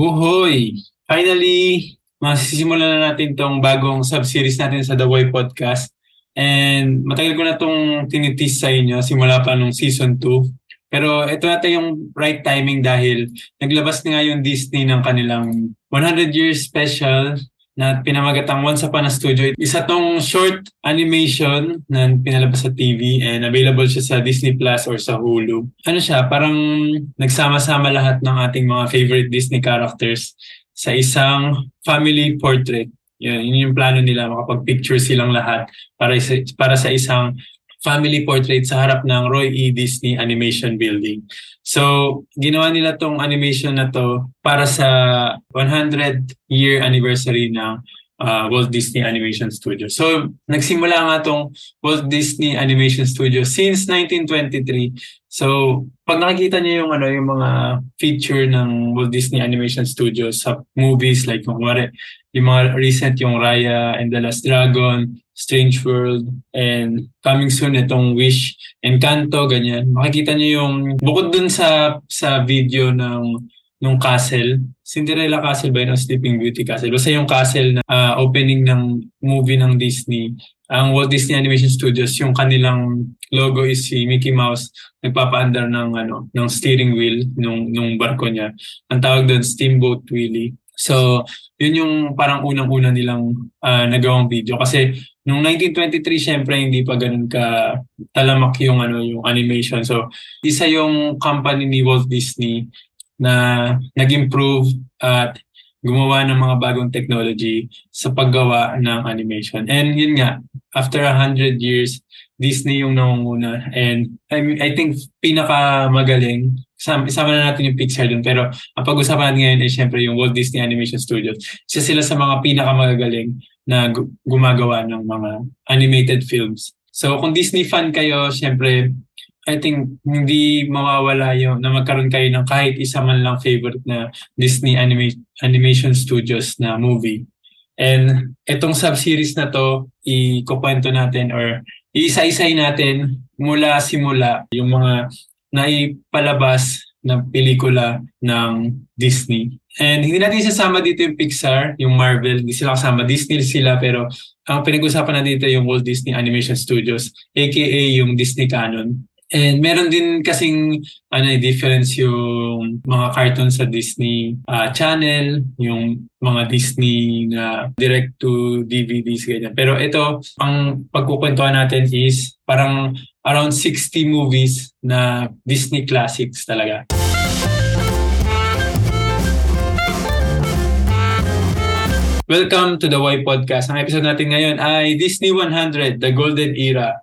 Buhoy! Finally, masisimulan na natin tong bagong sub-series natin sa The Boy Podcast. And matagal ko na tong tinitis sa inyo simula pa nung season 2. Pero ito natin yung right timing dahil naglabas na nga yung Disney ng kanilang 100 years special na pinamagatang Once Upon a Studio. Isa tong short animation na pinalabas sa TV and available siya sa Disney Plus or sa Hulu. Ano siya, parang nagsama-sama lahat ng ating mga favorite Disney characters sa isang family portrait. Yun, yun yung plano nila, makapag-picture silang lahat para sa, para sa isang family portrait sa harap ng Roy E. Disney Animation Building. So, ginawa nila tong animation na to para sa 100 year anniversary ng uh, Walt Disney Animation Studio. So, nagsimula nga tong Walt Disney Animation Studio since 1923. So, pag nakikita niyo yung ano yung mga feature ng Walt Disney Animation Studio sa movies like kung kumari, yung mga recent yung Raya and the Last Dragon, Strange World, and coming soon itong Wish, Encanto, ganyan. Makikita niyo yung, bukod dun sa sa video ng nung castle, Cinderella Castle ba yun Sleeping Beauty Castle? Basta yung castle na uh, opening ng movie ng Disney, ang Walt Disney Animation Studios, yung kanilang logo is si Mickey Mouse nagpapaandar ng ano ng steering wheel nung nung barko niya. Ang tawag doon Steamboat Willie. So, yun yung parang unang-una nilang uh, nagawang video kasi nung 1923 syempre hindi pa ganoon ka talamak yung ano yung animation. So, isa yung company ni Walt Disney na nag-improve at gumawa ng mga bagong technology sa paggawa ng animation. And yun nga, after 100 years, Disney yung nangunguna. And I, mean, I think pinaka magaling Isama, isama na natin yung Pixar dun. Pero ang pag-usapan natin ngayon ay syempre yung Walt Disney Animation Studios. Isa sila sa mga pinakamagagaling na gumagawa ng mga animated films. So kung Disney fan kayo, syempre I think hindi mawawala yung na magkaroon kayo ng kahit isa man lang favorite na Disney anima- Animation Studios na movie. And itong sub-series na to, ikukwento natin or iisa-isay natin mula simula yung mga naipalabas na pelikula ng Disney. And hindi natin isasama dito yung Pixar, yung Marvel, hindi sila kasama. Disney sila pero ang pinag-usapan na dito yung Walt Disney Animation Studios, aka yung Disney Canon. And meron din kasing ano, difference yung mga cartoon sa Disney uh, Channel, yung mga Disney na direct to DVDs ganyan. Pero ito, ang pagkukwentuhan natin is parang around 60 movies na Disney classics talaga. Welcome to the Y Podcast. Ang episode natin ngayon ay Disney 100, The Golden Era.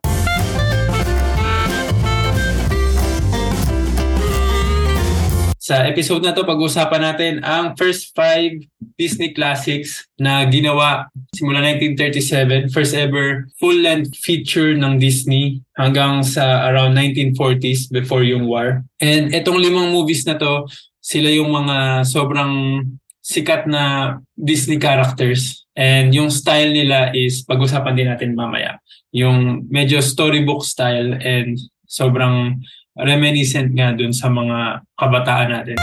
Sa episode na to, pag-uusapan natin ang first five Disney classics na ginawa simula 1937, first ever full-length feature ng Disney hanggang sa around 1940s before yung war. And itong limang movies na to, sila yung mga sobrang sikat na Disney characters. And yung style nila is, pag-usapan din natin mamaya, yung medyo storybook style and sobrang reminiscent nga dun sa mga kabataan natin.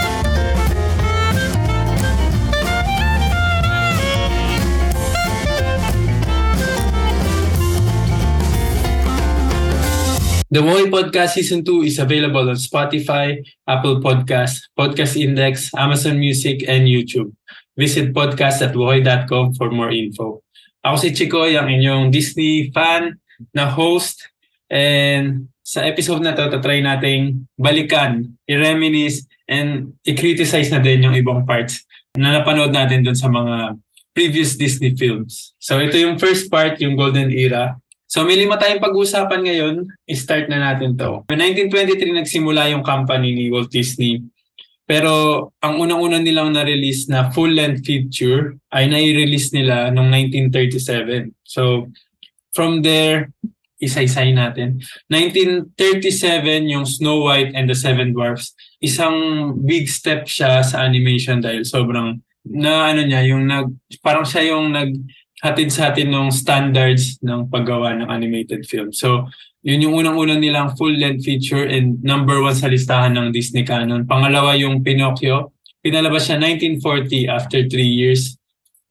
The Moy Podcast Season 2 is available on Spotify, Apple Podcasts, Podcast Index, Amazon Music, and YouTube. Visit podcast.wohoy.com for more info. Ako si Chikoy, ang inyong Disney fan na host. And sa episode na to, tatry nating balikan, i-reminisce, and i-criticize na din yung ibang parts na napanood natin dun sa mga previous Disney films. So ito yung first part, yung Golden Era. So may lima tayong pag-uusapan ngayon. I-start na natin to. In 1923 nagsimula yung company ni Walt Disney. Pero ang unang-unang nilang na-release na full-length feature ay nai-release nila noong 1937. So from there, isa-isay natin. 1937 yung Snow White and the Seven Dwarfs. Isang big step siya sa animation dahil sobrang na ano niya yung nag parang siya yung nag hatid sa atin ng standards ng paggawa ng animated film. So, yun yung unang-unang nilang full-length feature and number one sa listahan ng Disney Canon. Pangalawa yung Pinocchio pinalabas siya 1940 after 3 years.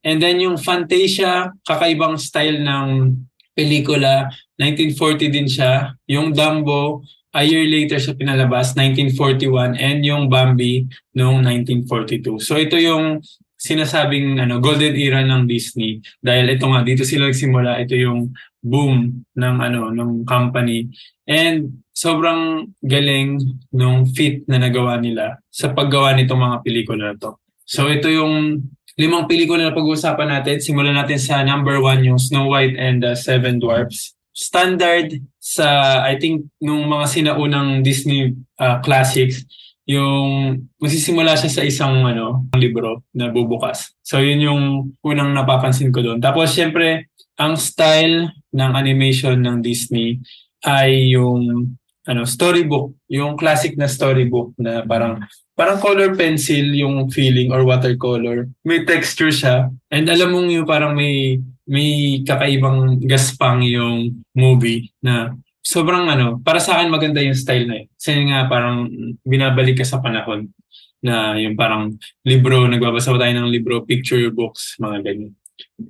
And then yung Fantasia, kakaibang style ng pelikula, 1940 din siya. Yung Dumbo, a year later siya pinalabas, 1941, and yung Bambi noong 1942. So ito yung sinasabing ano golden era ng Disney dahil ito nga dito sila nagsimula ito yung boom ng ano ng company and sobrang galing nung fit na nagawa nila sa paggawa nitong mga pelikula na to. So ito yung limang pelikula na pag-uusapan natin. Simulan natin sa number one, yung Snow White and the Seven Dwarfs. Standard sa, I think, nung mga sinaunang Disney uh, classics, yung magsisimula siya sa isang ano, libro na bubukas. So yun yung unang napapansin ko doon. Tapos syempre, ang style ng animation ng Disney ay yung ano storybook, yung classic na storybook na parang parang color pencil yung feeling or watercolor. May texture siya. And alam mong yung parang may may kakaibang gaspang yung movie na sobrang ano, para sa akin maganda yung style na yun. Kasi nga parang binabalik ka sa panahon na yung parang libro, nagbabasa tayo ng libro, picture books, mga ganyan.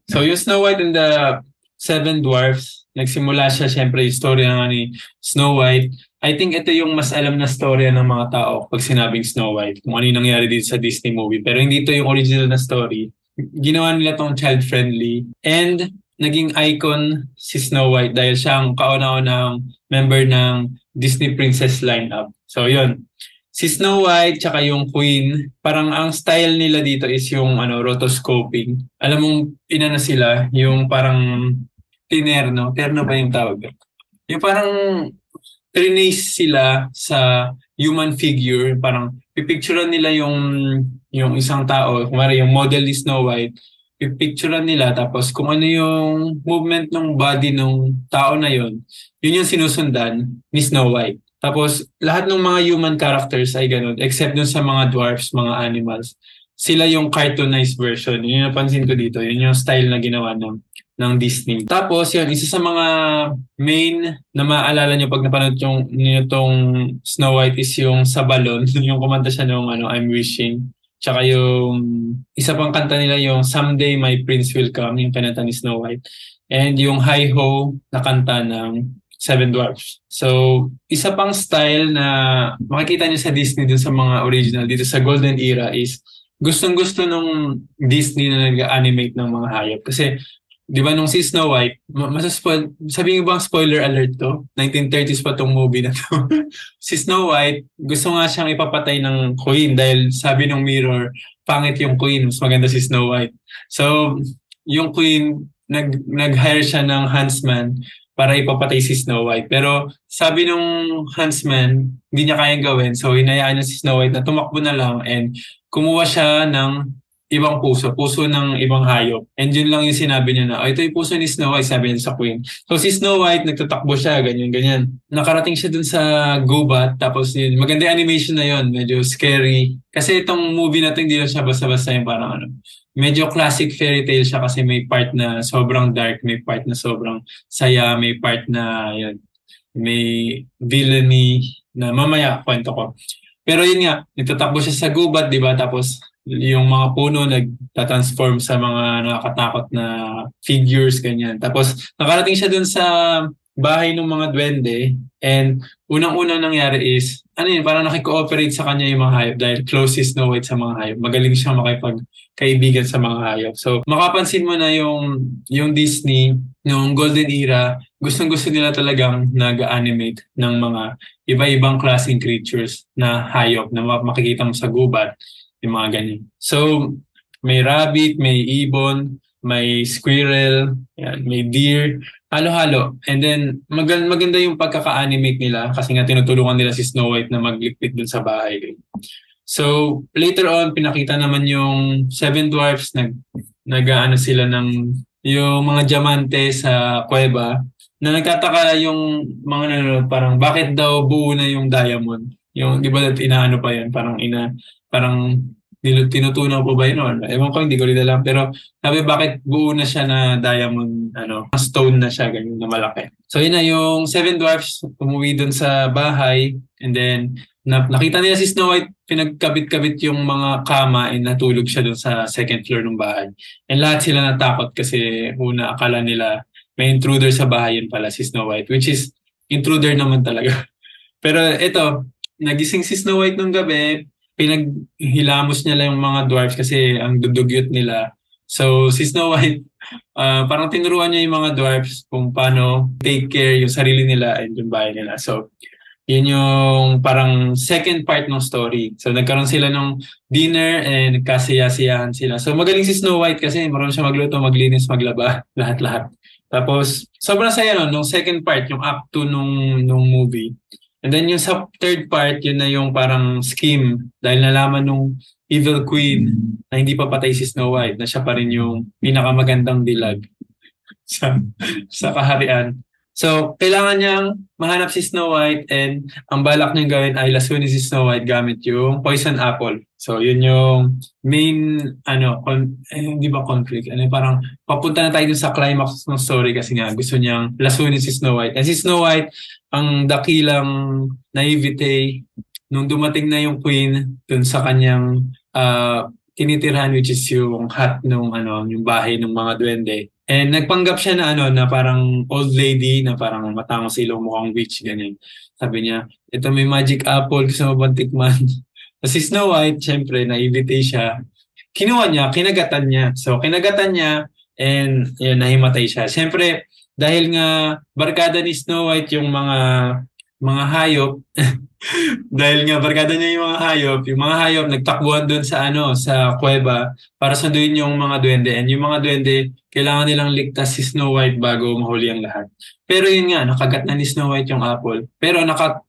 So yung Snow White and the Seven Dwarfs, nagsimula siya syempre yung story nga ni Snow White. I think ito yung mas alam na storya ng mga tao pag sinabing Snow White, kung ano yung nangyari dito sa Disney movie. Pero hindi ito yung original na story. Ginawa nila tong child-friendly. And naging icon si Snow White dahil siya ang kauna-unang member ng Disney Princess lineup. So yun. Si Snow White tsaka yung Queen, parang ang style nila dito is yung ano rotoscoping. Alam mong inana sila, yung parang tinerno, terno ba yung tawag? Yung parang trinace sila sa human figure, parang pipicturean nila yung yung isang tao, kumari yung model ni Snow White, pipicturean nila tapos kung ano yung movement ng body ng tao na yon yun yung sinusundan ni Snow White. Tapos lahat ng mga human characters ay ganun except dun sa mga dwarfs, mga animals. Sila yung cartoonized version. Yun yung napansin ko dito. Yun yung style na ginawa ng, ng Disney. Tapos yun, isa sa mga main na maalala nyo pag napanood yung nitong Snow White is yung sa balon. yung kumanta siya nung ano, I'm Wishing. Tsaka yung isa pang kanta nila yung Someday My Prince Will Come, yung kananta ni Snow White. And yung Hi Ho na kanta ng Seven Dwarfs. So, isa pang style na makikita niyo sa Disney dun sa mga original dito sa Golden Era is gustong gusto nung Disney na nag-animate ng mga hayop. Kasi di ba nung si Snow White, masaspoil, sabihin ko bang spoiler alert to? 1930s pa tong movie na to. si Snow White, gusto nga siyang ipapatay ng queen dahil sabi ng mirror, pangit yung queen, mas maganda si Snow White. So, yung queen, nag, nag-hire siya ng huntsman para ipapatay si Snow White. Pero sabi nung huntsman, hindi niya kayang gawin. So, hinayaan niya si Snow White na tumakbo na lang and kumuha siya ng ibang puso, puso ng ibang hayop. And yun lang yung sinabi niya na, oh, ito yung puso ni Snow White, sabi niya sa Queen. So si Snow White, nagtatakbo siya, ganyan, ganyan. Nakarating siya dun sa gubat, tapos yun, maganda animation na yun, medyo scary. Kasi itong movie na ito, hindi lang siya basta-basta yung parang ano, medyo classic fairy tale siya kasi may part na sobrang dark, may part na sobrang saya, may part na yun, may villainy na mamaya kwento ko. Pero yun nga, nagtatakbo siya sa gubat, di ba? Tapos yung mga puno nagta-transform sa mga nakakatakot na figures, ganyan. Tapos nakarating siya dun sa bahay ng mga duwende and unang-unang nangyari is ano yun, parang nakikooperate sa kanya yung mga hayop dahil close si Snow White sa mga hayop. Magaling siya makipagkaibigan sa mga hayop. So, makapansin mo na yung, yung Disney, yung Golden Era, gustong-gusto nila talagang nag-animate ng mga iba-ibang klaseng creatures na hayop na makikita mo sa gubat yung mga ganyan. So, may rabbit, may ibon, may squirrel, yan, may deer, halo-halo. And then, mag- maganda yung pagkaka-animate nila kasi nga tinutulungan nila si Snow White na maglikpit dun sa bahay. So, later on, pinakita naman yung Seven Dwarfs, nag, nag-ano sila ng yung mga diamante sa kuweba na nagtataka yung mga nanonood parang bakit daw buo na yung diamond yung di ba inaano pa yan parang ina parang tinutunaw po ba yun or ewan ko hindi ko rin alam pero sabi bakit buo na siya na diamond ano stone na siya ganyan na malaki so yun na yung seven dwarfs umuwi dun sa bahay and then na, nakita nila si Snow White, pinagkabit-kabit yung mga kama and natulog siya doon sa second floor ng bahay. And lahat sila natakot kasi una akala nila may intruder sa bahay yun pala si Snow White, which is intruder naman talaga. Pero ito, nagising si Snow White nung gabi, pinaghilamos niya lang yung mga dwarfs kasi ang dudugyot nila. So si Snow White, uh, parang tinuruan niya yung mga dwarfs kung paano take care yung sarili nila and yung bahay nila. So yun yung parang second part ng story. So nagkaroon sila ng dinner and nagkasaya-sayahan sila. So magaling si Snow White kasi marunong siya magluto, maglinis, maglaba, lahat-lahat. Tapos sobrang saya no, nung second part, yung act 2 nung, nung movie. And then yung sa third part, yun na yung parang scheme dahil nalaman nung Evil Queen na hindi pa patay si Snow White, na siya pa rin yung pinakamagandang dilag sa, sa kaharian. So, kailangan niyang mahanap si Snow White and ang balak niyang gawin ay lasunin si Snow White gamit yung poison apple. So, yun yung main, ano, con- eh, hindi ba conflict? Ano, parang papunta na tayo dun sa climax ng story kasi nga gusto niyang lasunin si Snow White. And si Snow White, ang dakilang naivete, nung dumating na yung queen dun sa kanyang uh, tinitirhan which is yung hut nung ano, yung bahay ng mga duwende And nagpanggap siya na ano, na parang old lady na parang matangos ilong mukhang witch, ganyan. Sabi niya, ito may magic apple, gusto mo bang tikman? si Snow White, syempre, na-invite siya. Kinuha niya, kinagatan niya. So, kinagatan niya, and yun, nahimatay siya. Syempre, dahil nga barkada ni Snow White yung mga mga hayop, dahil nga barkada niya yung mga hayop, yung mga hayop nagtakbuhan doon sa ano, sa kuweba para sunduin yung mga duwende. And yung mga duwende, kailangan nilang ligtas si Snow White bago mahuli ang lahat. Pero yun nga, nakagat na ni Snow White yung apple. Pero naka,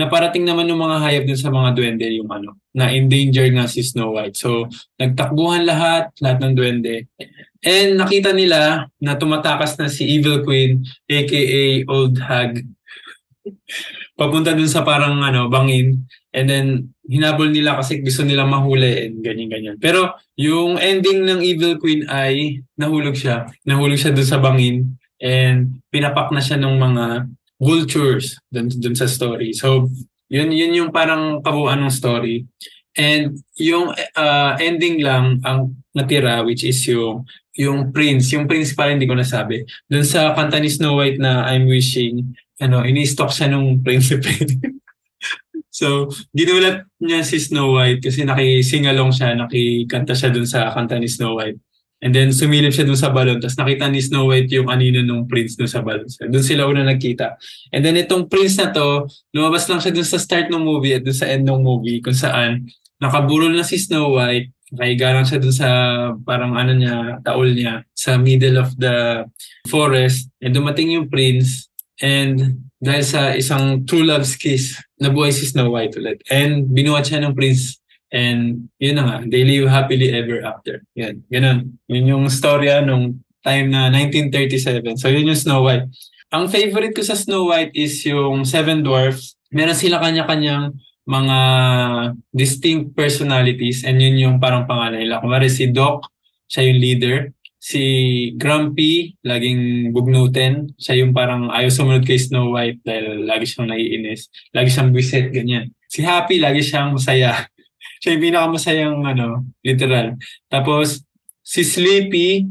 naparating naman ng mga hayop dun sa mga duwende yung ano, na endanger nga si Snow White. So, nagtakbuhan lahat, lahat ng duwende. And nakita nila na tumatakas na si Evil Queen, aka Old Hag, papunta dun sa parang ano, bangin. And then, hinabol nila kasi gusto nila mahuli and ganyan-ganyan. Pero, yung ending ng Evil Queen ay nahulog siya. Nahulog siya dun sa bangin and pinapak na siya ng mga vultures dun, dun sa story. So, yun, yun yung parang kabuuan ng story. And yung uh, ending lang ang natira which is yung yung prince, yung prince pa hindi ko nasabi. Doon sa kanta ni Snow White na I'm wishing, ano, ini-stop siya nung prinsipe. so, ginulat niya si Snow White kasi nakisingalong siya, nakikanta siya dun sa kanta ni Snow White. And then sumilip siya dun sa balon. Tapos nakita ni Snow White yung anino ng prince dun sa balon. So, dun sila una nagkita. And then itong prince na to, lumabas lang siya dun sa start ng movie at dun sa end ng movie kung saan nakaburol na si Snow White. Nakahiga lang siya dun sa parang ano niya, taol niya sa middle of the forest. And dumating yung prince And dahil sa isang true love's kiss, nabuhay si Snow White ulit. And binuhat siya ng prince. And yun na nga, they live happily ever after. Yan, ganun. Yun yung storya nung time na 1937. So yun yung Snow White. Ang favorite ko sa Snow White is yung Seven Dwarfs. Meron sila kanya-kanyang mga distinct personalities and yun yung parang pangalan nila. Kumari si Doc, siya yung leader si Grumpy, laging bugnutin. Siya yung parang ayaw sumunod kay Snow White dahil lagi siyang naiinis. Lagi siyang biset, ganyan. Si Happy, lagi siyang masaya. siya yung pinakamasayang, ano, literal. Tapos, si Sleepy,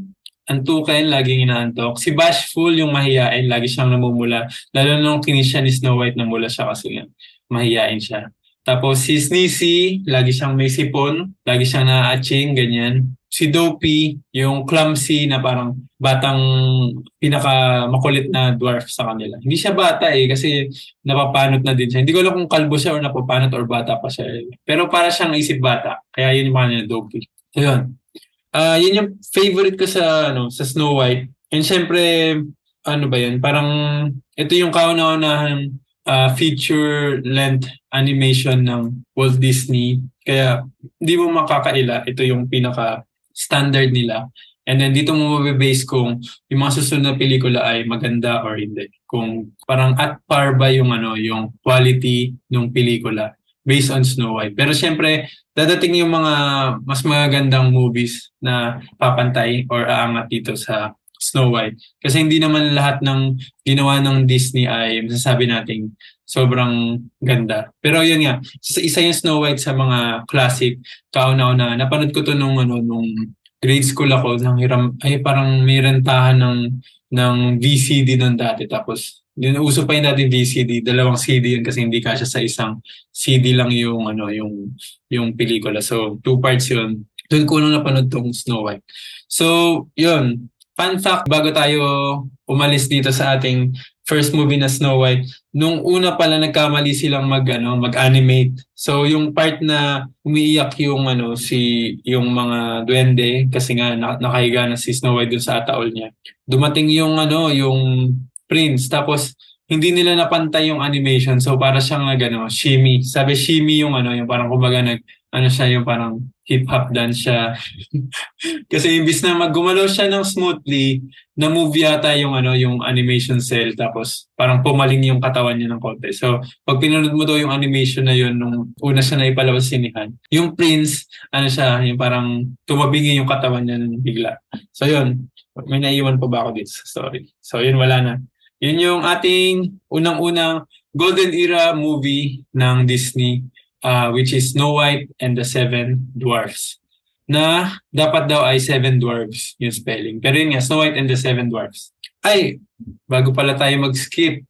antukin, laging inaantok. Si Bashful, yung mahiyain, lagi siyang namumula. Lalo nung kinis siya ni Snow White, namula siya kasi yan. Mahiyain siya. Tapos si Sneezy, lagi siyang may sipon, lagi siyang na-atching, ganyan si Dopey, yung clumsy na parang batang pinaka makulit na dwarf sa kanila. Hindi siya bata eh kasi napapanot na din siya. Hindi ko alam kung kalbo siya or napapanot or bata pa siya. Eh. Pero para siyang isip bata. Kaya yun yung mga Dopey. So yun. Uh, yun yung favorite ko sa ano sa Snow White. And syempre, ano ba yun? Parang ito yung kauna-unahang uh, feature length animation ng Walt Disney. Kaya hindi mo makakaila. Ito yung pinaka standard nila. And then dito mo mabibase kung yung mga susunod na pelikula ay maganda or hindi. Kung parang at par ba yung ano, yung quality ng pelikula based on Snow White. Pero syempre, dadating yung mga mas magandang movies na papantay or aangat dito sa Snow White. Kasi hindi naman lahat ng ginawa ng Disney ay masasabi nating sobrang ganda. Pero yun nga, isa yung Snow White sa mga classic kauna-una. Napanood ko to nung ano nung grade school ako nang hiram ay parang may rentahan ng ng VCD noon dati tapos yun, uso pa yung dating VCD, dalawang CD yun kasi hindi kasya sa isang CD lang yung ano yung yung pelikula. So two parts yun. Doon ko lang napanood tong Snow White. So yun, fun fact bago tayo umalis dito sa ating first movie na Snow White, nung una pala nagkamali silang mag ano, mag-animate. So yung part na umiiyak yung ano si yung mga duwende kasi nga nakahiga na si Snow White dun sa ataol niya. Dumating yung ano, yung Prince. Tapos, hindi nila napantay yung animation. So, para siyang nag, ano, shimmy. Sabi, shimmy yung ano, yung parang kumbaga nag, ano siya, yung parang hip-hop dance siya. Kasi imbis na maggumalaw siya ng smoothly, na-move yata yung ano, yung animation cell. Tapos, parang pumaling yung katawan niya ng konti. So, pag pinunod mo daw yung animation na yun, nung una siya na ipalabas sinihan, yung Prince, ano siya, yung parang tumabingi yung katawan niya ng bigla. So, yun. May naiwan pa ba ako dito sa story? So, yun, wala na. Yun yung ating unang-unang golden era movie ng Disney uh, which is Snow White and the Seven Dwarfs na dapat daw ay Seven Dwarfs yung spelling. Pero yun nga, Snow White and the Seven Dwarfs. Ay, bago pala tayo mag-skip,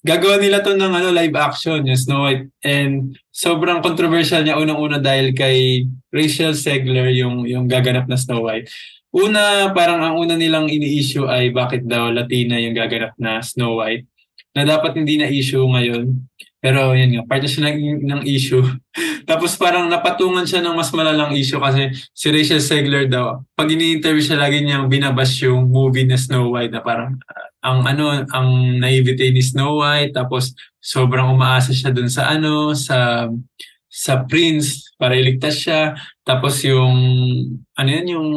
gagawa nila to ng ano, live action, yung Snow White. And sobrang controversial niya unang-una dahil kay Rachel Segler, yung, yung gaganap na Snow White. Una, parang ang una nilang ini-issue ay bakit daw Latina yung gaganap na Snow White na dapat hindi na issue ngayon. Pero yun nga, part na siya ng, ng issue. Tapos parang napatungan siya ng mas malalang issue kasi si Rachel Segler daw, pag ini-interview siya, lagi niyang binabash yung movie na Snow White na parang uh, ang ano, ang naivete ni Snow White, tapos sobrang umaasa siya dun sa ano, sa sa prince para iligtas siya. Tapos yung, ano yan, yung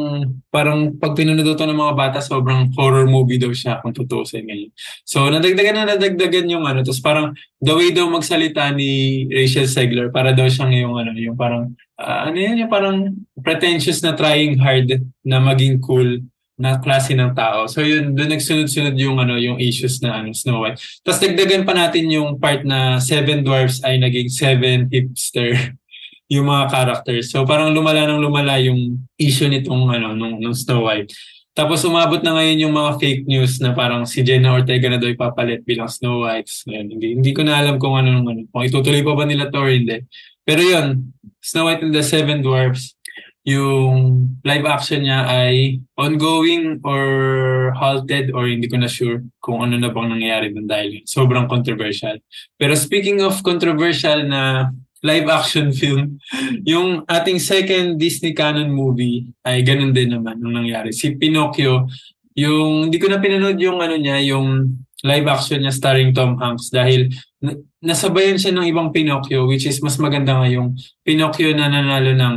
parang pag pinunod ito ng mga bata, sobrang horror movie daw siya kung tutusin ngayon. So nadagdagan na nadagdagan yung ano. Tapos parang the way daw magsalita ni Rachel Segler para daw siyang yung ano, yung parang, uh, ano yan, yung parang pretentious na trying hard na maging cool na klase ng tao. So yun, doon nagsunod-sunod yung ano, yung issues na ano, Snow White. Tapos dagdagan pa natin yung part na Seven Dwarfs ay naging Seven Hipster yung mga characters. So parang lumala nang lumala yung issue nitong ano nung, nung Snow White. Tapos umabot na ngayon yung mga fake news na parang si Jenna Ortega na daw ipapalit bilang Snow White. Ngayon, hindi, hindi ko na alam kung ano, ano kung itutuloy pa ba nila to or hindi. Pero yun, Snow White and the Seven Dwarfs, yung live action niya ay ongoing or halted or hindi ko na sure kung ano na bang nangyayari dun dahil sobrang controversial. Pero speaking of controversial na live action film, yung ating second Disney canon movie ay ganun din naman nung nangyari. Si Pinocchio, yung hindi ko na pinanood yung ano niya, yung live action niya starring Tom Hanks dahil nasabayan siya ng ibang Pinocchio which is mas maganda nga yung Pinocchio na nanalo ng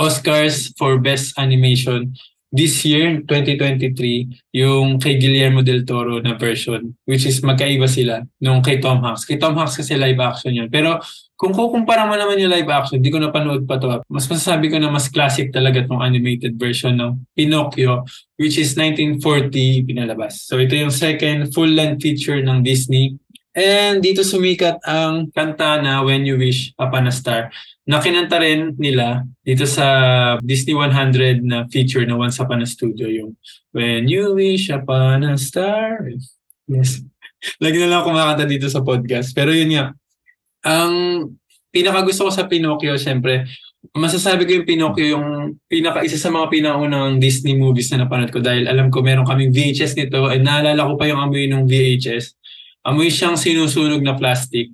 Oscars for Best Animation this year, 2023, yung kay Guillermo del Toro na version which is magkaiba sila nung kay Tom Hanks. Kay Tom Hanks kasi live action yun. Pero kung kukumpara mo naman yung live action, di ko napanood pa to. Mas masasabi ko na mas classic talaga tong animated version ng Pinocchio which is 1940 pinalabas. So ito yung second full-length feature ng Disney And dito sumikat ang kanta na When You Wish Upon a Star na kinanta rin nila dito sa Disney 100 na feature na Once Upon a Studio yung When You Wish Upon a Star. Yes. Lagi na lang kumakanta dito sa podcast. Pero yun nga, ang pinaka gusto ko sa Pinocchio, syempre, masasabi ko yung Pinocchio yung pinaka isa sa mga pinaunang Disney movies na napanood ko dahil alam ko meron kaming VHS nito and naalala ko pa yung amoy ng VHS amoy siyang sinusunog na plastic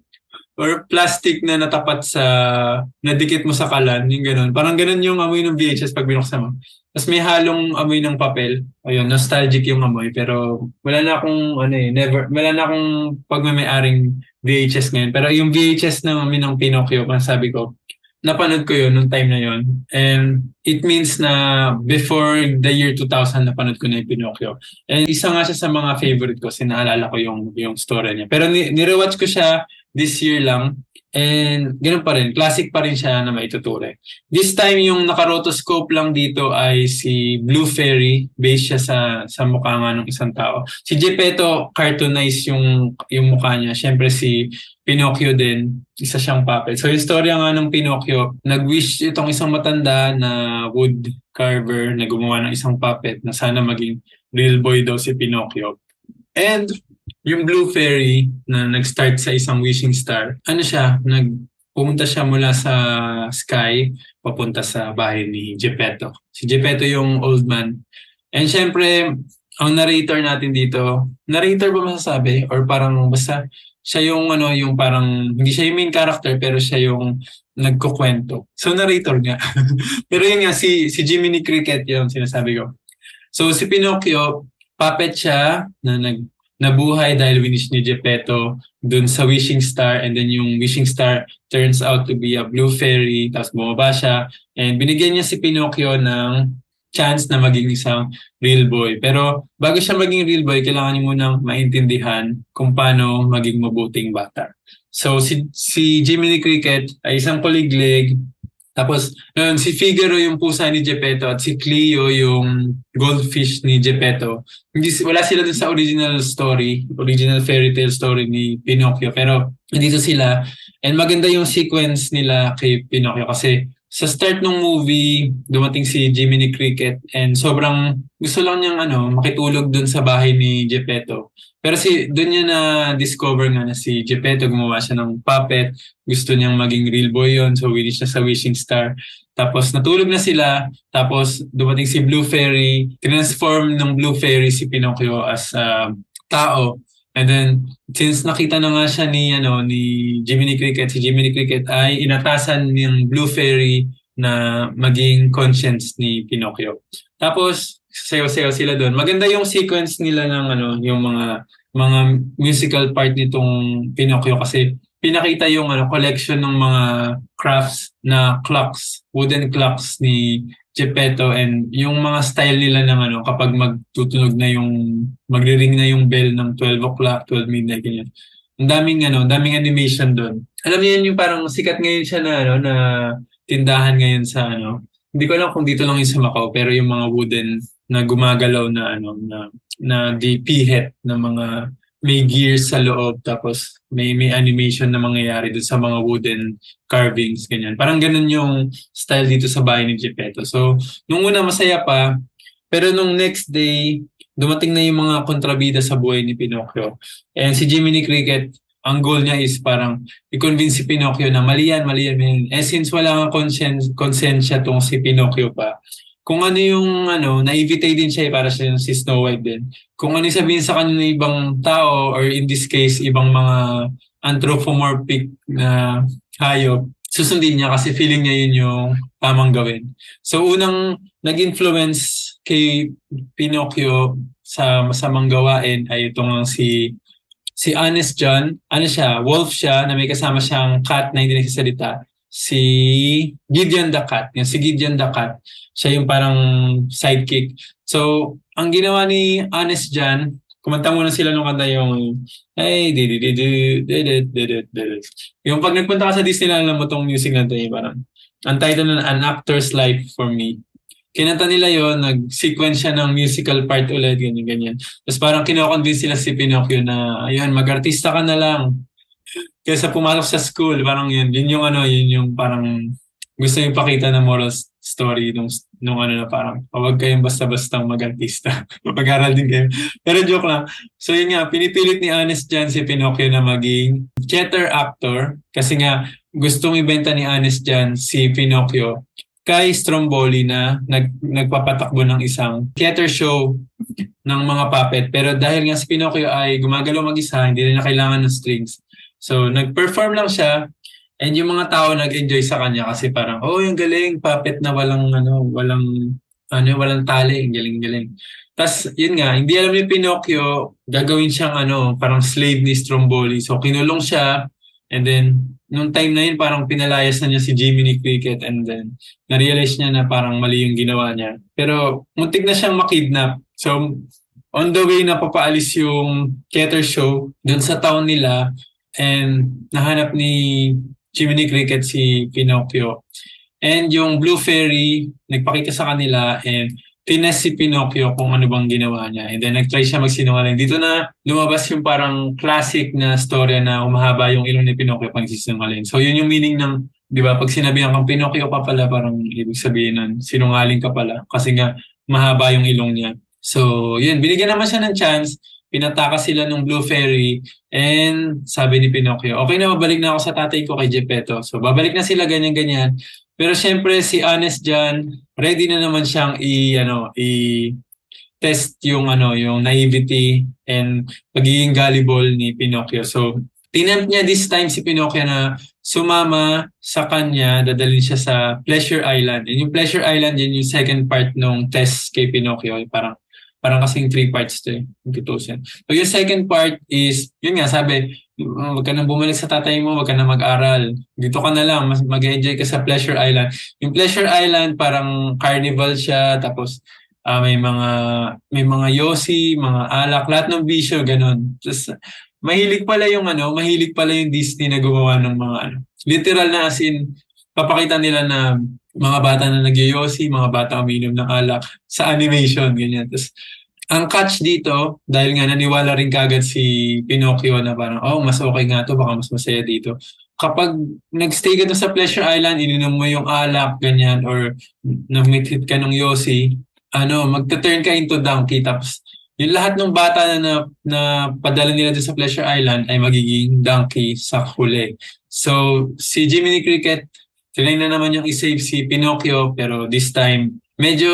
or plastic na natapat sa nadikit mo sa kalan, yung ganun. Parang ganun yung amoy ng VHS pag binuksan mo. Tapos may halong amoy ng papel. Ayun, nostalgic yung amoy. Pero wala na akong, ano eh, never, wala na akong pagmamayaring VHS ngayon. Pero yung VHS na amoy ng Pinocchio, kung sabi ko, napanood ko yun nung time na yun. And it means na before the year 2000, napanood ko na yung Pinocchio. And isa nga siya sa mga favorite ko, sinaalala ko yung, yung story niya. Pero ni- nirewatch ko siya this year lang. And ganun pa rin, classic pa rin siya na maituturing. This time, yung nakarotoscope lang dito ay si Blue Fairy, based siya sa, sa mukha nga ng isang tao. Si Geppetto, cartoonize yung, yung mukha niya. Siyempre si Pinocchio din, isa siyang puppet. So yung storya nga ng Pinocchio, nag-wish itong isang matanda na wood carver na gumawa ng isang puppet na sana maging real boy daw si Pinocchio. And yung Blue Fairy na nag-start sa isang wishing star, ano siya, nag pumunta siya mula sa sky papunta sa bahay ni Geppetto. Si Geppetto yung old man. And syempre, ang narrator natin dito, narrator ba masasabi? Or parang basta siya yung ano, yung parang, hindi siya yung main character, pero siya yung nagkukwento. So narrator niya. pero yun nga, si, si Jiminy Cricket yung sinasabi ko. So si Pinocchio, puppet siya na nag nabuhay dahil winish ni Geppetto dun sa wishing star and then yung wishing star turns out to be a blue fairy tapos bumaba siya and binigyan niya si Pinocchio ng chance na maging isang real boy. Pero bago siya maging real boy, kailangan niya munang maintindihan kung paano maging mabuting bata. So si, si Jiminy Cricket ay isang kuliglig tapos, yun, si Figaro yung pusa ni Geppetto at si Cleo yung goldfish ni Geppetto. Hindi, wala sila dun sa original story, original fairy tale story ni Pinocchio. Pero, nandito sila. And maganda yung sequence nila kay Pinocchio kasi sa start ng movie, dumating si Jiminy Cricket and sobrang gusto lang niyang ano, makitulog dun sa bahay ni Geppetto. Pero si doon niya na discover nga na si Geppetto gumawa siya ng puppet. Gusto niyang maging real boy yon so wish siya sa wishing star. Tapos natulog na sila. Tapos dumating si Blue Fairy. Transform ng Blue Fairy si Pinocchio as uh, tao. And then since nakita na nga siya ni ano ni Jiminy Cricket, si Jiminy Cricket ay inatasan ng Blue Fairy na maging conscience ni Pinocchio. Tapos sayo-sayo sila doon. Maganda yung sequence nila ng ano, yung mga mga musical part nitong Pinocchio kasi pinakita yung ano collection ng mga crafts na clocks, wooden clocks ni Geppetto and yung mga style nila ng ano kapag magtutunog na yung magre-ring na yung bell ng 12 o'clock, 12 midnight ganyan. Ang daming ano, daming animation doon. Alam niyo yun yung parang sikat ngayon siya na ano na tindahan ngayon sa ano. Hindi ko alam kung dito lang yung sa Macau pero yung mga wooden na gumagalaw na ano na na di pihet na mga may gears sa loob tapos may may animation na mangyayari dun sa mga wooden carvings ganyan. Parang ganun yung style dito sa bahay ni Geppetto. So nung una masaya pa pero nung next day dumating na yung mga kontrabida sa buhay ni Pinocchio. And si Jiminy Cricket ang goal niya is parang i-convince si Pinocchio na mali yan, mali yan. Eh since wala conscience, konsensya tong si Pinocchio pa, kung ano yung ano, naivete din siya eh, para siya si Snow White din. Kung ano sabihin sa ng ibang tao or in this case, ibang mga anthropomorphic na hayop, susundin niya kasi feeling niya yun yung tamang gawin. So unang nag-influence kay Pinocchio sa masamang gawain ay itong si si Honest John. Ano siya? Wolf siya na may kasama siyang cat na hindi nagsasalita si Gideon the Cat. Yan, si Gideon the Cat. Siya yung parang sidekick. So, ang ginawa ni Honest Jan, kumanta muna sila nung kanta yung hey, Yung pag nagpunta ka sa Disneyland, alam mo tong music na to, eh, parang ang title na An Actor's Life for Me. Kinanta nila yon nag-sequence siya ng musical part ulit, ganyan-ganyan. Tapos parang kinoconvince sila si Pinocchio na, ayun, mag-artista ka na lang kaysa pumasok sa school, parang yun, yun yung ano, yun yung parang gusto yung pakita ng moral story nung, nung ano na parang huwag kayong basta-bastang mag-artista. Mag-aral din kayo. Pero joke lang. So yun nga, pinipilit ni Honest Jan si Pinocchio na maging theater actor kasi nga gustong ibenta ni Honest Jan si Pinocchio kay Stromboli na nag, nagpapatakbo ng isang theater show ng mga puppet. Pero dahil nga si Pinocchio ay gumagalaw mag-isa, hindi na kailangan ng strings. So, nag-perform lang siya and yung mga tao nag-enjoy sa kanya kasi parang, oh, yung galing, puppet na walang, ano, walang, ano, walang tali, galing-galing. Tapos, yun nga, hindi alam ni Pinocchio, gagawin siyang, ano, parang slave ni Stromboli. So, kinulong siya and then, nung time na yun, parang pinalayas na niya si Jiminy Cricket and then, na-realize niya na parang mali yung ginawa niya. Pero, muntik na siyang makidnap. So, on the way na papaalis yung Keter Show dun sa town nila, and nahanap ni Jiminy Cricket si Pinocchio. And yung Blue Fairy, nagpakita sa kanila and tinest si Pinocchio kung ano bang ginawa niya. And then nag-try siya magsinungaling. Dito na lumabas yung parang classic na storya na umahaba yung ilong ni Pinocchio pag nagsisinungaling. So yun yung meaning ng, di ba, pag sinabihan kang Pinocchio ka pala, parang ibig sabihin nun, sinungaling ka pala. Kasi nga, mahaba yung ilong niya. So yun, binigyan naman siya ng chance. Pinataka sila ng Blue Fairy and sabi ni Pinocchio, okay na, mabalik na ako sa tatay ko kay Geppetto. So babalik na sila ganyan-ganyan. Pero syempre si Honest dyan, ready na naman siyang i ano i test yung ano yung naivety and pagiging gullible ni Pinocchio. So tinempt niya this time si Pinocchio na sumama sa kanya, dadalhin siya sa Pleasure Island. And yung Pleasure Island, yun yung second part nung test kay Pinocchio. Parang parang kasing three parts to eh, tutusin. So yung second part is, yun nga, sabi, wag ka nang bumalik sa tatay mo, wag ka na mag-aral. Dito ka na lang, mas mag-enjoy ka sa Pleasure Island. Yung Pleasure Island, parang carnival siya, tapos uh, may mga may mga yosi, mga alak, lahat ng bisyo, ganun. Just, mahilig pala yung ano, mahilig pala yung Disney na gumawa ng mga ano. Literal na as in, papakita nila na mga bata na nagyoyosi, mga bata uminom ng alak sa animation, ganyan. Tapos, ang catch dito, dahil nga naniwala rin kagad si Pinocchio na parang, oh, mas okay nga to, baka mas masaya dito. Kapag nagstay ka sa Pleasure Island, ininom mo yung alak, ganyan, or nag-hit ka ng yosi, ano, magta-turn ka into donkey, tapos yung lahat ng bata na, na, na padala nila sa Pleasure Island ay magiging donkey sa huli. So, si Jiminy Cricket Trinay na naman yung i-save si Pinocchio pero this time medyo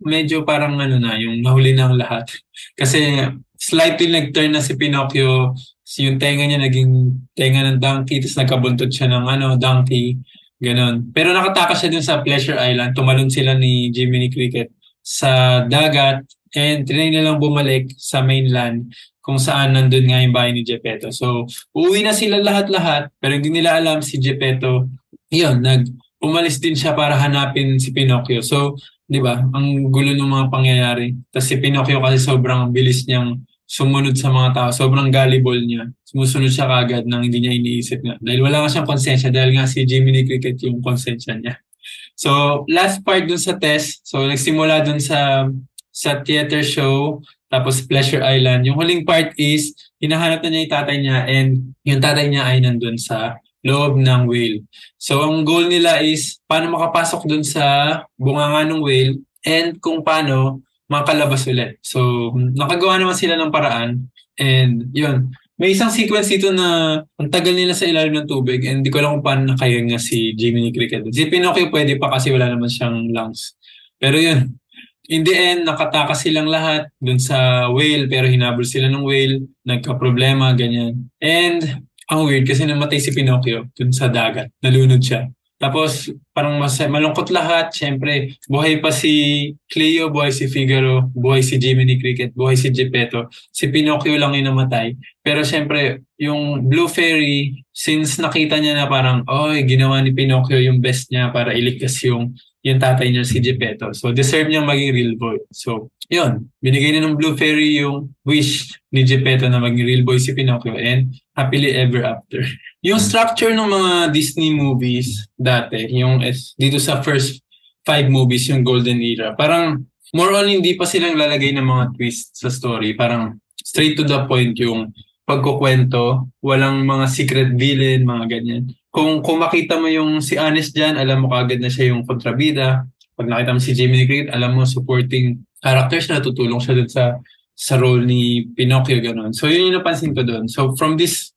medyo parang ano na yung nahuli na ang lahat. Kasi slightly nag-turn na si Pinocchio yung tenga niya naging tenga ng donkey tapos nagkabuntot siya ng ano donkey ganon. Pero nakatakas siya dun sa Pleasure Island. Tumalon sila ni Jiminy Cricket sa dagat and trinay na lang bumalik sa mainland kung saan nandun nga yung bahay ni Geppetto. So, uuwi na sila lahat-lahat pero hindi nila alam si Geppetto yun, nag umalis din siya para hanapin si Pinocchio. So, 'di ba? Ang gulo ng mga pangyayari. Tapos si Pinocchio kasi sobrang bilis niyang sumunod sa mga tao. Sobrang gullible niya. Sumusunod siya kagad nang hindi niya iniisip nga. Dahil wala nga siyang konsensya dahil nga si Jiminy Cricket yung konsensya niya. So, last part dun sa test. So, nagsimula dun sa sa theater show, tapos Pleasure Island. Yung huling part is, hinahanap na niya yung tatay niya and yung tatay niya ay nandun sa loob ng whale. So ang goal nila is paano makapasok dun sa bunganga ng whale and kung paano makalabas ulit. So nakagawa naman sila ng paraan and yun. May isang sequence dito na ang tagal nila sa ilalim ng tubig and hindi ko alam kung paano nakaya nga si Jiminy Cricket. Si Pinocchio pwede pa kasi wala naman siyang lungs. Pero yun, in the end, nakatakas silang lahat dun sa whale pero hinabol sila ng whale, nagka-problema, ganyan. And ang weird kasi namatay si Pinocchio dun sa dagat. Nalunod siya. Tapos parang mas malungkot lahat. Siyempre, buhay pa si Cleo, buhay si Figaro, buhay si Jiminy Cricket, buhay si Geppetto. Si Pinocchio lang yung namatay. Pero siyempre, yung Blue Fairy, since nakita niya na parang, oy, ginawa ni Pinocchio yung best niya para iligtas yung yung tatay niya si Geppetto. So, deserve niyang maging real boy. So, yun. Binigay na ng Blue Fairy yung wish ni Geppetto na maging real boy si Pinocchio and happily ever after. Yung structure ng mga Disney movies dati, yung dito sa first five movies, yung Golden Era, parang more on hindi pa silang lalagay ng mga twist sa story. Parang straight to the point yung pagkukwento, walang mga secret villain, mga ganyan kung, kung makita mo yung si Honest dyan, alam mo kagad na siya yung kontrabida. Pag nakita mo si Jamie Cricket, alam mo supporting characters na tutulong siya dun sa sa role ni Pinocchio, ganun. So, yun yung napansin ko doon. So, from this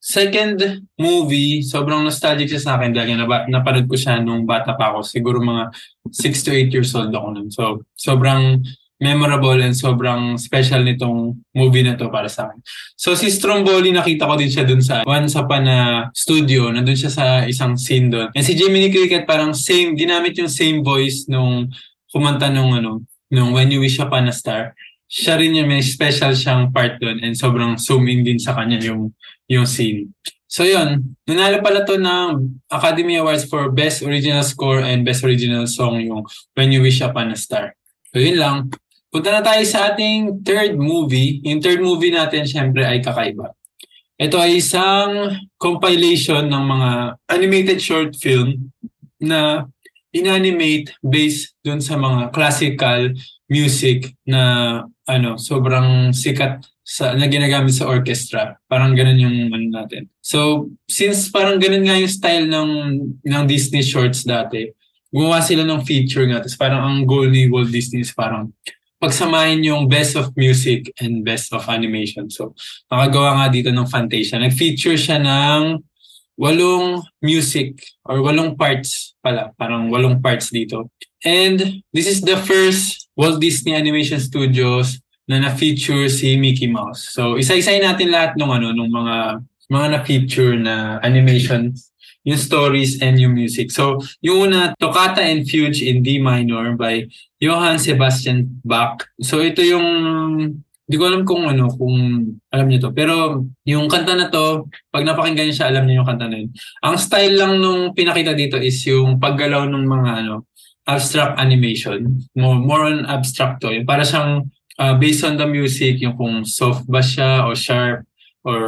second movie, sobrang nostalgic siya sa akin dahil nab- napanood ko siya nung bata pa ako. Siguro mga 6 to 8 years old ako nun. So, sobrang memorable and sobrang special nitong movie na to para sa akin. So si Stromboli, nakita ko din siya dun sa Once Upon a Studio. Nandun siya sa isang scene doon. And si Jiminy Cricket parang same, ginamit yung same voice nung kumanta nung ano, nung When You Wish Upon a Star. Siya rin yung may special siyang part doon and sobrang zoom in din sa kanya yung, yung scene. So yun, nanalo pala to ng Academy Awards for Best Original Score and Best Original Song yung When You Wish Upon a Star. So yun lang. Punta na tayo sa ating third movie. Yung third movie natin, syempre, ay kakaiba. Ito ay isang compilation ng mga animated short film na inanimate based dun sa mga classical music na ano sobrang sikat sa na ginagamit sa orchestra. Parang ganun yung ano natin. So, since parang ganun nga yung style ng ng Disney shorts dati, gumawa sila ng feature nga. Tapos parang ang goal ni Walt Disney is parang pagsamahin yung best of music and best of animation. So, nakagawa nga dito ng Fantasia. Nag-feature siya ng walong music or walong parts pala. Parang walong parts dito. And this is the first Walt Disney Animation Studios na na-feature si Mickey Mouse. So, isa-isayin natin lahat ng ano, ng mga mga na-feature na animation, yung stories and yung music. So, yung una, Toccata and Fugue in D minor by Johann Sebastian Bach. So, ito yung hindi ko alam kung ano, kung alam niyo to. Pero yung kanta na to, pag napakinggan niyo siya, alam niyo yung kanta na yun. Ang style lang nung pinakita dito is yung paggalaw ng mga ano, abstract animation. More, more on abstract to. Yung para siyang uh, based on the music, yung kung soft ba siya o sharp or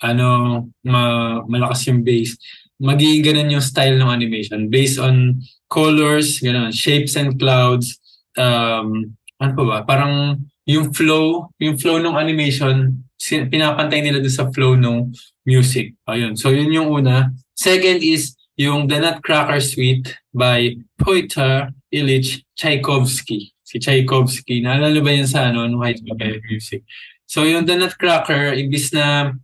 ano, ma malakas yung bass, magiging ganun yung style ng animation based on colors, ganun, shapes and clouds, um, ano pa ba, parang yung flow, yung flow ng animation, pinapantay nila doon sa flow ng music. Ayun. So, yun yung una. Second is yung The Nutcracker Suite by Pyotr Ilyich Tchaikovsky si Tchaikovsky. Naalala ba yan sa ano, nung high school music? So yung The Nutcracker, ibis na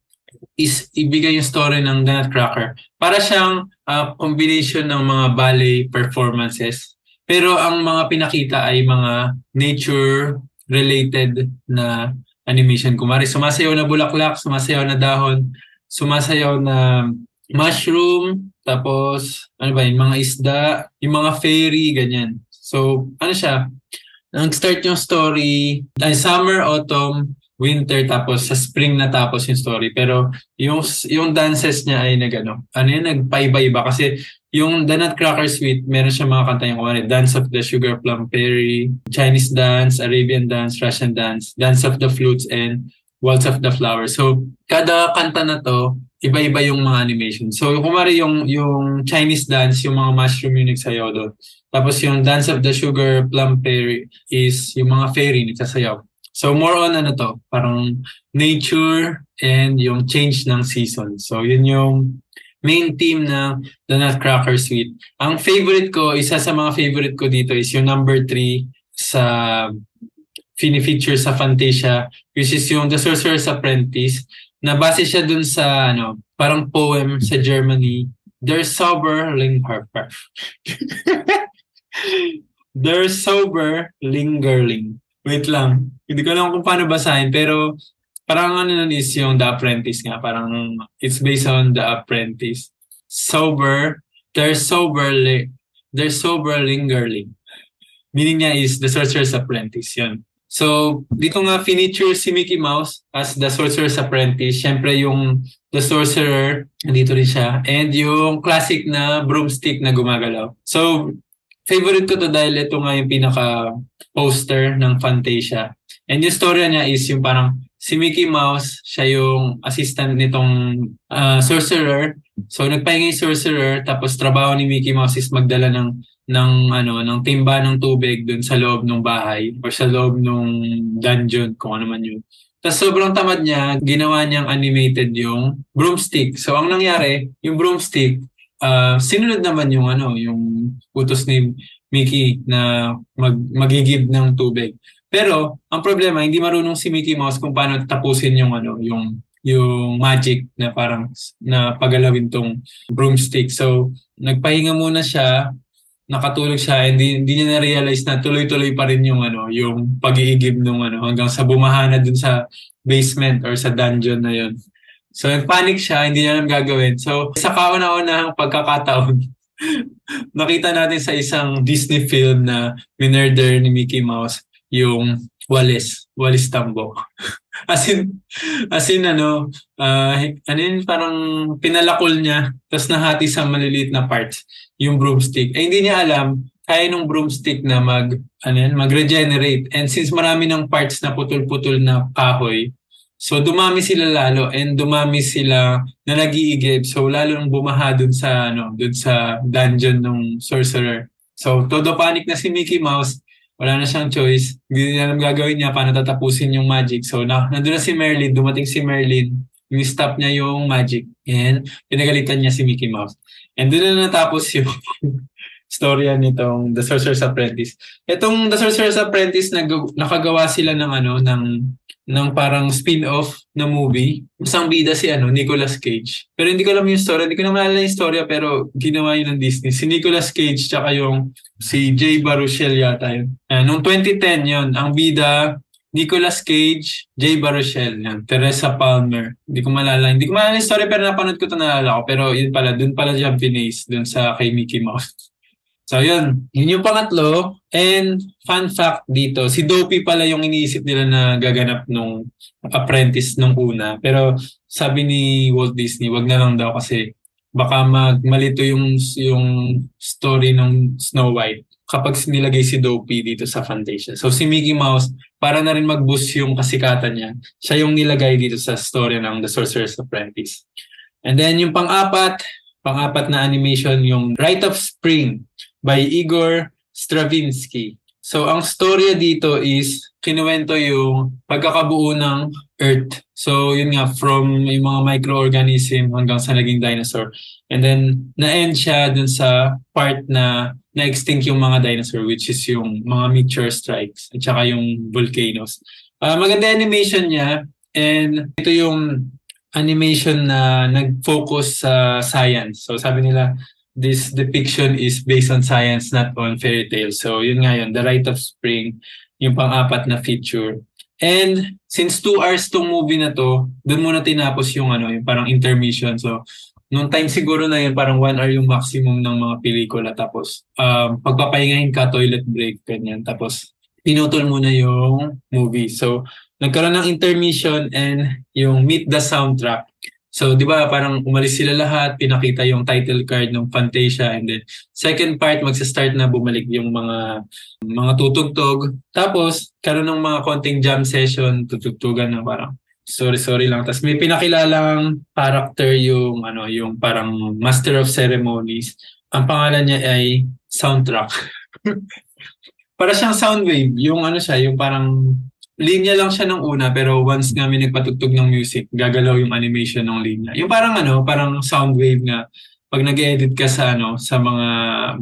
is ibigay yung story ng The Nutcracker. Para siyang uh, combination ng mga ballet performances. Pero ang mga pinakita ay mga nature-related na animation. Kumari, sumasayaw na bulaklak, sumasayaw na dahon, sumasayaw na mushroom, tapos ano ba, yung mga isda, yung mga fairy, ganyan. So, ano siya, nag-start yung story, ay summer, autumn, winter, tapos sa spring natapos yung story. Pero yung yung dances niya ay nagano, ano yun, nagpaiba-iba. Kasi yung The Nutcracker Suite, meron siya mga kanta yung kumari, Dance of the Sugar Plum Fairy, Chinese Dance, Arabian Dance, Russian Dance, Dance of the Flutes, and Waltz of the Flowers. So, kada kanta na to, iba-iba yung mga animation. So, kumari yung, yung Chinese dance, yung mga mushroom yung nagsayaw doon. Tapos yung Dance of the Sugar Plum Fairy is yung mga fairy nagsasayaw. So more on ano to, parang nature and yung change ng season. So yun yung main theme ng The Nutcracker Suite. Ang favorite ko, isa sa mga favorite ko dito is yung number 3 sa fini-feature sa Fantasia, which is yung The Sorcerer's Apprentice, na base siya dun sa ano, parang poem sa Germany, Der Sauberling-Harper. They're sober, lingerling. Wait lang. Hindi ko alam kung paano basahin, pero parang ano nun is yung The Apprentice nga. Parang it's based on The Apprentice. Sober, they're sober, they're sober, lingerling. Meaning niya is The Sorcerer's Apprentice. Yun. So, dito nga finiture si Mickey Mouse as The Sorcerer's Apprentice. Siyempre yung The Sorcerer, nandito rin siya. And yung classic na broomstick na gumagalaw. So, favorite ko to dahil ito nga yung pinaka poster ng Fantasia. And yung story niya is yung parang si Mickey Mouse, siya yung assistant nitong uh, sorcerer. So nagpahinga yung sorcerer tapos trabaho ni Mickey Mouse is magdala ng ng ano ng timba ng tubig dun sa loob ng bahay or sa loob ng dungeon kung ano man yun. Tapos sobrang tamad niya, ginawa niyang animated yung broomstick. So ang nangyari, yung broomstick, uh, sinunod naman yung ano, yung utos ni Mickey na mag magigib ng tubig. Pero ang problema, hindi marunong si Mickey Mouse kung paano tapusin yung ano, yung yung magic na parang na pagalawin tong broomstick. So, nagpahinga muna siya, nakatulog siya, hindi hindi niya na-realize na tuloy-tuloy pa rin yung ano, yung pag-iigib ng ano hanggang sa bumahana dun sa basement or sa dungeon na yon. So, nag-panic siya, hindi niya alam gagawin. So, sa kauna-unahang pagkakataon, nakita natin sa isang Disney film na minurder ni Mickey Mouse yung Walis, Walis Tambo. as in, as in ano, uh, ano yun, parang pinalakol niya, tapos nahati sa maliliit na parts, yung broomstick. Eh, hindi niya alam, kaya nung broomstick na mag, ano yan, mag-regenerate. And since marami ng parts na putol-putol na kahoy, So dumami sila lalo and dumami sila na nag-iigib. So lalo nang bumaha dun sa ano, dun sa dungeon ng sorcerer. So todo panic na si Mickey Mouse. Wala na siyang choice. Hindi niya alam gagawin niya paano tatapusin yung magic. So na, nandun na si Merlin, dumating si Merlin. Yung stop niya yung magic. And pinagalitan niya si Mickey Mouse. And doon na natapos yung storya nitong The Sorcerer's Apprentice. Itong The Sorcerer's Apprentice, nag- nakagawa sila ng ano, ng ng parang spin-off na movie. Isang bida si ano, Nicolas Cage. Pero hindi ko alam yung story. Hindi ko na maalala yung story pero ginawa yun ng Disney. Si Nicolas Cage tsaka yung si Jay Baruchel yata yun. Uh, noong 2010 yun, ang bida Nicolas Cage, Jay Baruchel, yan. Teresa Palmer. Hindi ko malala. Hindi ko malala yung story pero napanood ko ito naalala ko. Pero yun pala, dun pala siya pinase dun sa kay Mickey Mouse. So yun, yun yung pangatlo. And fun fact dito, si Dopey pala yung iniisip nila na gaganap nung apprentice nung una. Pero sabi ni Walt Disney, wag na lang daw kasi baka magmalito yung yung story ng Snow White kapag nilagay si Dopey dito sa Fantasia. So si Mickey Mouse, para na rin mag-boost yung kasikatan niya, siya yung nilagay dito sa story ng The Sorcerer's Apprentice. And then yung pang-apat, pang-apat na animation, yung Rite of Spring by Igor Stravinsky. So ang storya dito is kinuwento yung pagkakabuo ng Earth. So yun nga from yung mga microorganism hanggang sa naging dinosaur. And then na-end siya dun sa part na na-extinct yung mga dinosaur which is yung mga meteor strikes at saka yung volcanoes. Uh, maganda animation niya and ito yung animation na nag-focus sa science. So sabi nila this depiction is based on science, not on fairy tales. So yun nga yun, The Rite of Spring, yung pang-apat na feature. And since two hours tong movie na to, doon muna tinapos yung ano, yung parang intermission. So nung time siguro na yun, parang one hour yung maximum ng mga pelikula. Tapos um, pagpapahingahin ka, toilet break, ganyan. Tapos pinutol muna yung movie. So nagkaroon ng intermission and yung Meet the Soundtrack. So, di ba, parang umalis sila lahat, pinakita yung title card ng Fantasia, and then second part, magsa-start na bumalik yung mga mga tutugtog. Tapos, karon ng mga konting jam session, tutugtugan na parang sorry sorry lang. Tapos may pinakilalang character yung ano, yung parang Master of Ceremonies. Ang pangalan niya ay Soundtrack. Para siyang Soundwave, yung ano siya, yung parang linya lang siya ng una pero once nga may nagpatugtog ng music, gagalaw yung animation ng linya. Yung parang ano, parang sound wave nga pag nag-edit ka sa ano, sa mga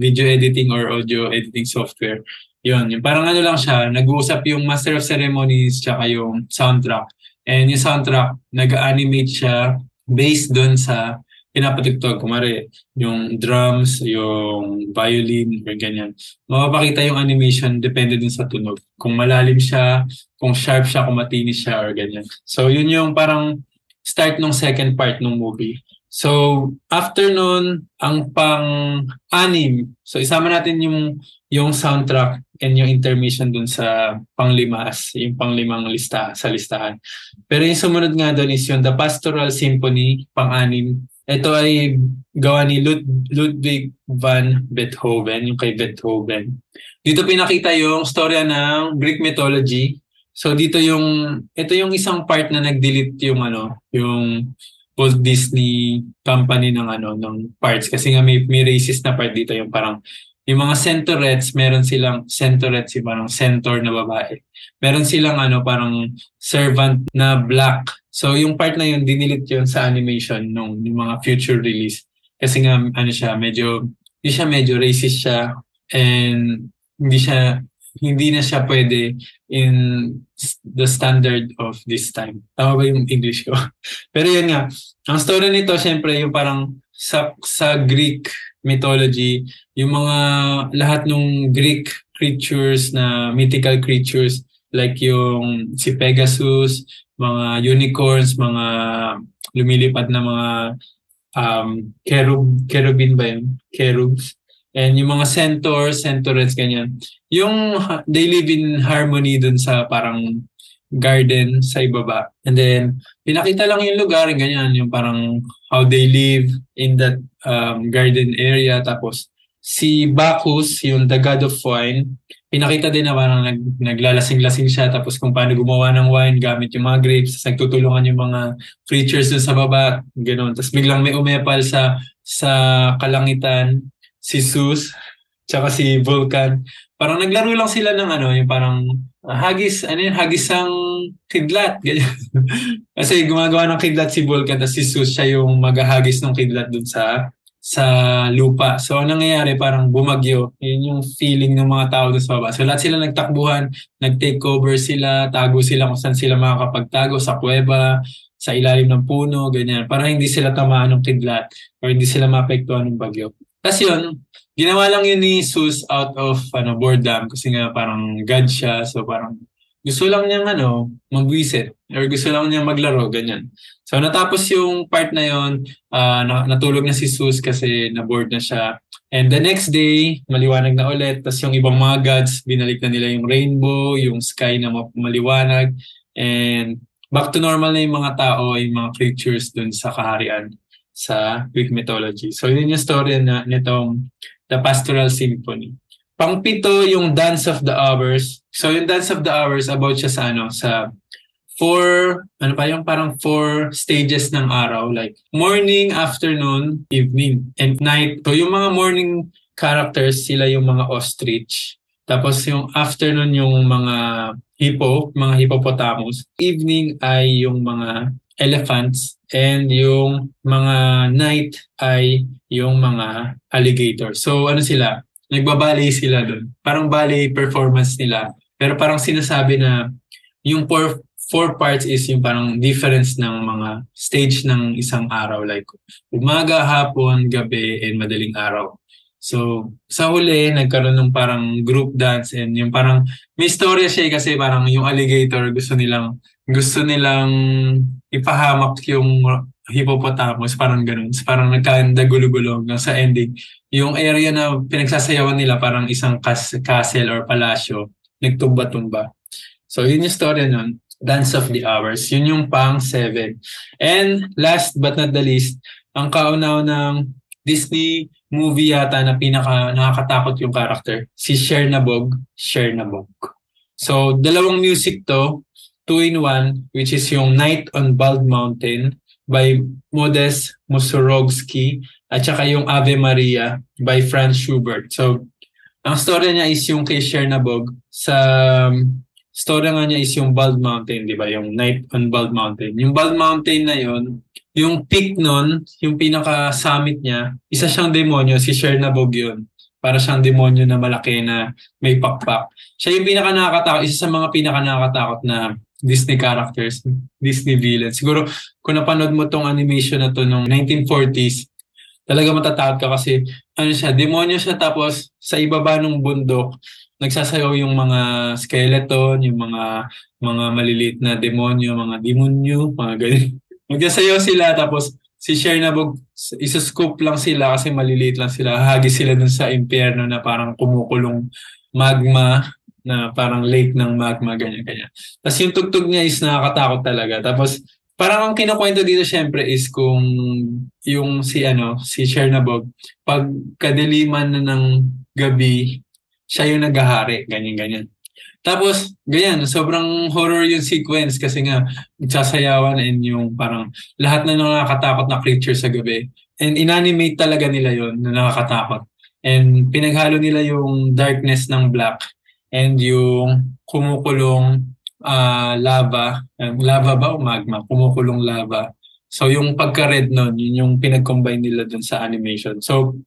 video editing or audio editing software. Yun, yung parang ano lang siya, nag-uusap yung master of ceremonies tsaka yung soundtrack. And yung soundtrack, nag-animate siya based doon sa pinapatugtog. Kumari, yung drums, yung violin, or ganyan. Mapapakita yung animation depende din sa tunog. Kung malalim siya, kung sharp siya, kung matinis siya, or ganyan. So, yun yung parang start ng second part ng movie. So, after nun, ang pang-anim, so isama natin yung yung soundtrack and yung intermission dun sa panglima yung panglimang lista sa listahan. Pero yung sumunod nga doon is yung The Pastoral Symphony, pang-anim, ito ay gawa ni Lud- Ludwig van Beethoven, yung kay Beethoven. Dito pinakita yung storya ng Greek mythology. So dito yung ito yung isang part na nag-delete yung ano, yung Walt Disney company ng ano ng parts kasi nga may, may racist na part dito yung parang yung mga centaurettes, meron silang centaurettes, yung parang centaur na babae. Meron silang ano, parang servant na black. So yung part na yun, dinilit yun sa animation nung yung mga future release. Kasi nga, ano siya, medyo, hindi siya medyo racist siya and hindi siya, hindi na siya pwede in the standard of this time. Tama ba yung English ko? Pero yun nga, ang story nito, syempre, yung parang sa, sa Greek mythology, yung mga lahat ng Greek creatures na mythical creatures like yung si Pegasus, mga unicorns, mga lumilipad na mga um, cherub, cherubin ba yun? Cherubs. And yung mga centaurs, centaurets, ganyan. Yung they live in harmony dun sa parang garden sa ibaba. And then, pinakita lang yung lugar, ganyan, yung parang how they live in that um, garden area. Tapos, si Bacchus, yung the god of wine, pinakita din na parang nag, naglalasing-lasing siya tapos kung paano gumawa ng wine gamit yung mga grapes tapos nagtutulungan yung mga creatures dun sa baba ganoon tapos biglang may umepal sa sa kalangitan si Zeus tsaka si Vulcan parang naglaro lang sila ng ano yung parang hagis ano yun hagisang kidlat kasi gumagawa ng kidlat si Vulcan tapos si Zeus siya yung maghahagis ng kidlat dun sa sa lupa. So, ang nangyayari, parang bumagyo. Yun yung feeling ng mga tao doon sa baba. So, lahat sila nagtakbuhan, nag-take over sila, tago sila kung saan sila makakapagtago, sa kuweba, sa ilalim ng puno, ganyan. Para hindi sila tamaan ng kidlat or hindi sila maapektuhan ng bagyo. Tapos yun, ginawa lang yun ni Sus out of ano, boredom kasi nga parang God siya. So, parang gusto lang niyang ano, mag-visit or gusto lang niyang maglaro, ganyan. So natapos yung part na yon, uh, natulog na si Sus kasi na-bored na siya. And the next day, maliwanag na ulit. Tapos yung ibang mga gods, binalik na nila yung rainbow, yung sky na maliwanag. And back to normal na yung mga tao, yung mga creatures dun sa kaharian sa Greek mythology. So yun yung story na nitong The Pastoral Symphony. Pangpito yung Dance of the Hours. So yung Dance of the Hours about siya sa ano sa four ano pa yung parang four stages ng araw like morning, afternoon, evening, and night. So yung mga morning characters sila yung mga ostrich. Tapos yung afternoon yung mga hippo, mga hippopotamus. Evening ay yung mga elephants and yung mga night ay yung mga alligator. So ano sila? nagbaballet sila doon. Parang ballet performance nila. Pero parang sinasabi na yung four, four parts is yung parang difference ng mga stage ng isang araw. Like umaga, hapon, gabi, and madaling araw. So, sa huli, nagkaroon ng parang group dance and yung parang may storya siya eh, kasi parang yung alligator gusto nilang gusto nilang ipahamak yung hippopotamus, parang ganun. Parang nagkanda gulo-gulo hanggang sa ending. Yung area na pinagsasayawan nila parang isang kas- castle or palasyo, nagtumba-tumba. So yun yung story nun. Dance of the Hours. Yun yung pang seven. And last but not the least, ang kaunaw ng Disney movie yata na pinaka nakakatakot yung character. Si Chernabog. Chernabog. So, dalawang music to, two in one, which is yung Night on Bald Mountain by Modest Mussorgsky at saka yung Ave Maria by Franz Schubert. So, ang story niya is yung kay Chernabog. Sa um, story nga niya is yung Bald Mountain, di ba? Yung Night on Bald Mountain. Yung Bald Mountain na yon yung peak nun, yung pinaka-summit niya, isa siyang demonyo, si Chernabog yun. Para siyang demonyo na malaki na may pakpak. Siya yung pinaka nakakatakot, isa sa mga pinaka nakakatakot na Disney characters, Disney villains. Siguro kung napanood mo tong animation na to nung 1940s, talaga matatakot ka kasi ano siya, demonyo siya tapos sa ibaba ng bundok, nagsasayaw yung mga skeleton, yung mga mga maliliit na demonyo, mga demonyo, mga ganyan. Magsasayaw sila tapos si Chernabog, isa-scoop lang sila kasi maliliit lang sila. Hagi sila dun sa impyerno na parang kumukulong magma na parang lake ng magma, ganyan-ganyan. Tapos yung tugtog niya is nakakatakot talaga. Tapos parang ang kinukwento dito syempre is kung yung si ano, si Chernabog, pag kadiliman na ng gabi, siya yung naghahari, ganyan-ganyan. Tapos, ganyan, sobrang horror yung sequence kasi nga, nagsasayawan and yung parang lahat na nakakatakot na creature sa gabi. And inanimate talaga nila yon na nakakatakot. And pinaghalo nila yung darkness ng black and yung kumukulong uh, lava, lava ba o magma? Kumukulong lava. So yung pagka-red nun, yun yung pinag-combine nila dun sa animation. So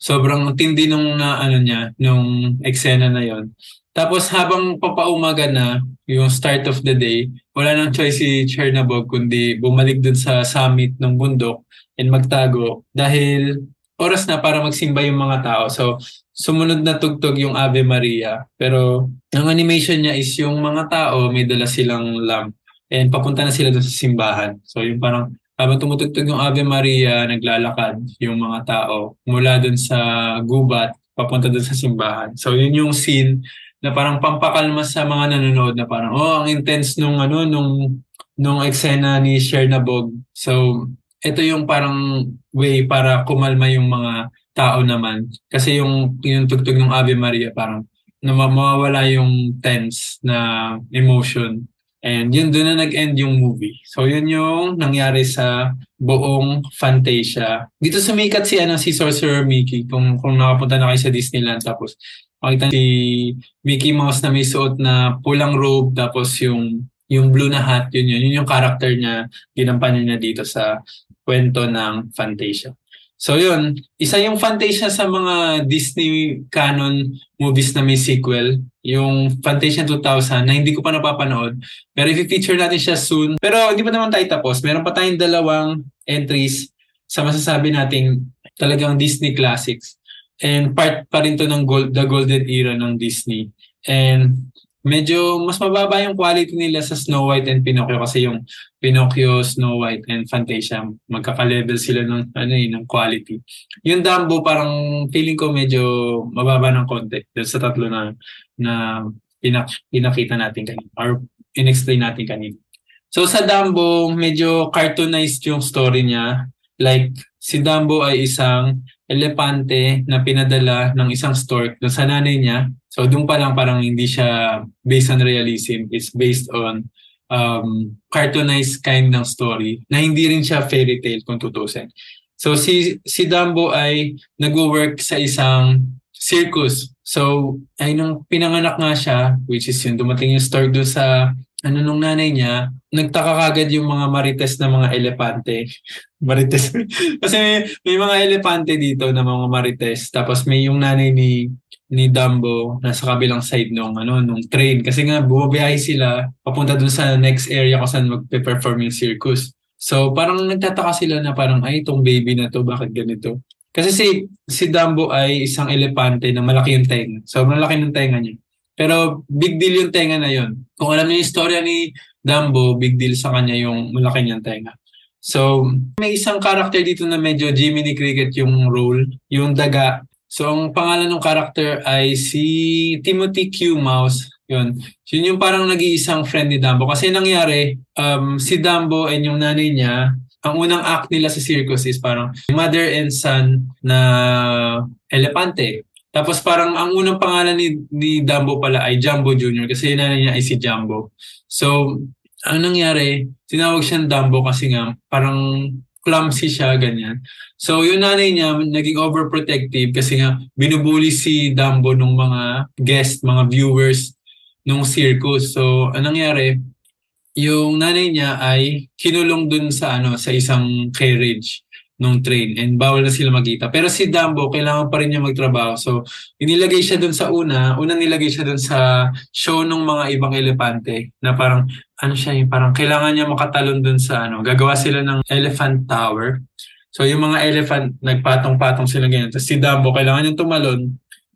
sobrang tindi nung na ano niya, nung eksena na yon. Tapos habang papaumaga na, yung start of the day, wala nang choice si Chernabog kundi bumalik dun sa summit ng bundok and magtago dahil oras na para magsimba yung mga tao. So sumunod na tugtog yung Ave Maria. Pero ang animation niya is yung mga tao may dala silang lamp and papunta na sila doon sa simbahan. So yung parang habang tumutugtog yung Ave Maria, naglalakad yung mga tao mula doon sa gubat papunta doon sa simbahan. So yun yung scene na parang pampakalma sa mga nanonood na parang oh ang intense nung ano nung nung eksena ni Chernabog. So ito yung parang way para kumalma yung mga tao naman. Kasi yung, yung tugtog ng Ave Maria, parang na mawawala yung tense na emotion. And yun doon na nag-end yung movie. So yun yung nangyari sa buong Fantasia. Dito sumikat si ano si Sorcerer Mickey kung kung nakapunta na kayo sa Disneyland tapos makita si Mickey Mouse na may suot na pulang robe tapos yung yung blue na hat yun yun yun yung character niya ginampanan niya dito sa kwento ng Fantasia. So yun, isa yung Fantasia sa mga Disney canon movies na may sequel, yung Fantasia 2000 na hindi ko pa napapanood. Pero i-feature natin siya soon. Pero hindi pa naman tayo tapos. Meron pa tayong dalawang entries sa masasabi nating talagang Disney classics. And part pa rin to ng gold, the golden era ng Disney. And medyo mas mababa yung quality nila sa Snow White and Pinocchio kasi yung Pinocchio, Snow White, and Fantasia magkaka-level sila ng ano eh, ng quality. Yung Dumbo parang feeling ko medyo mababa ng konti sa tatlo na na pinak pinakita natin kanina or inexplain natin kanina. So sa Dumbo, medyo cartoonized yung story niya. Like si Dumbo ay isang elepante na pinadala ng isang stork doon sa nanay niya So doon pa lang parang hindi siya based on realism. It's based on um, cartoonized kind ng story na hindi rin siya fairy tale kung tutusin. So si si Dumbo ay nagwo-work sa isang circus. So ay nung pinanganak nga siya, which is yung dumating yung story doon sa ano nung nanay niya, nagtaka kagad yung mga marites na mga elepante. marites. Kasi may, may mga elepante dito na mga marites. Tapos may yung nanay ni ni Dumbo nasa kabilang side nung ano nung train kasi nga bumabiyahe sila papunta dun sa next area kung saan magpe-perform yung circus. So parang nagtataka sila na parang ay itong baby na to bakit ganito? Kasi si si Dumbo ay isang elepante na malaki yung tenga. Sobrang laki ng tenga niya. Pero big deal yung tenga na yon. Kung alam niyo yung istorya ni Dumbo, big deal sa kanya yung malaki niyang tenga. So, may isang character dito na medyo Jiminy Cricket yung role, yung daga So, ang pangalan ng character ay si Timothy Q. Mouse. Yun. Yun yung parang nag-iisang friend ni Dumbo. Kasi nangyari, um, si Dumbo and yung nanay niya, ang unang act nila sa circus is parang mother and son na elepante. Tapos parang ang unang pangalan ni, ni Dumbo pala ay Jumbo Jr. kasi nanay niya ay si Jumbo. So, ang nangyari, tinawag siyang Dumbo kasi nga parang clumsy siya, ganyan. So, yung nanay niya, naging overprotective kasi nga binubuli si Dumbo ng mga guest, mga viewers nung circus. So, anong nangyari? Yung nanay niya ay kinulong dun sa ano sa isang carriage nung train and bawal na sila magkita. Pero si Dumbo, kailangan pa rin niya magtrabaho. So, inilagay siya dun sa una. Unang nilagay siya dun sa show ng mga ibang elepante na parang, ano siya, yung parang kailangan niya makatalon dun sa ano. Gagawa sila ng elephant tower. So, yung mga elephant, nagpatong-patong sila ganyan. Tapos si Dumbo, kailangan niyang tumalon.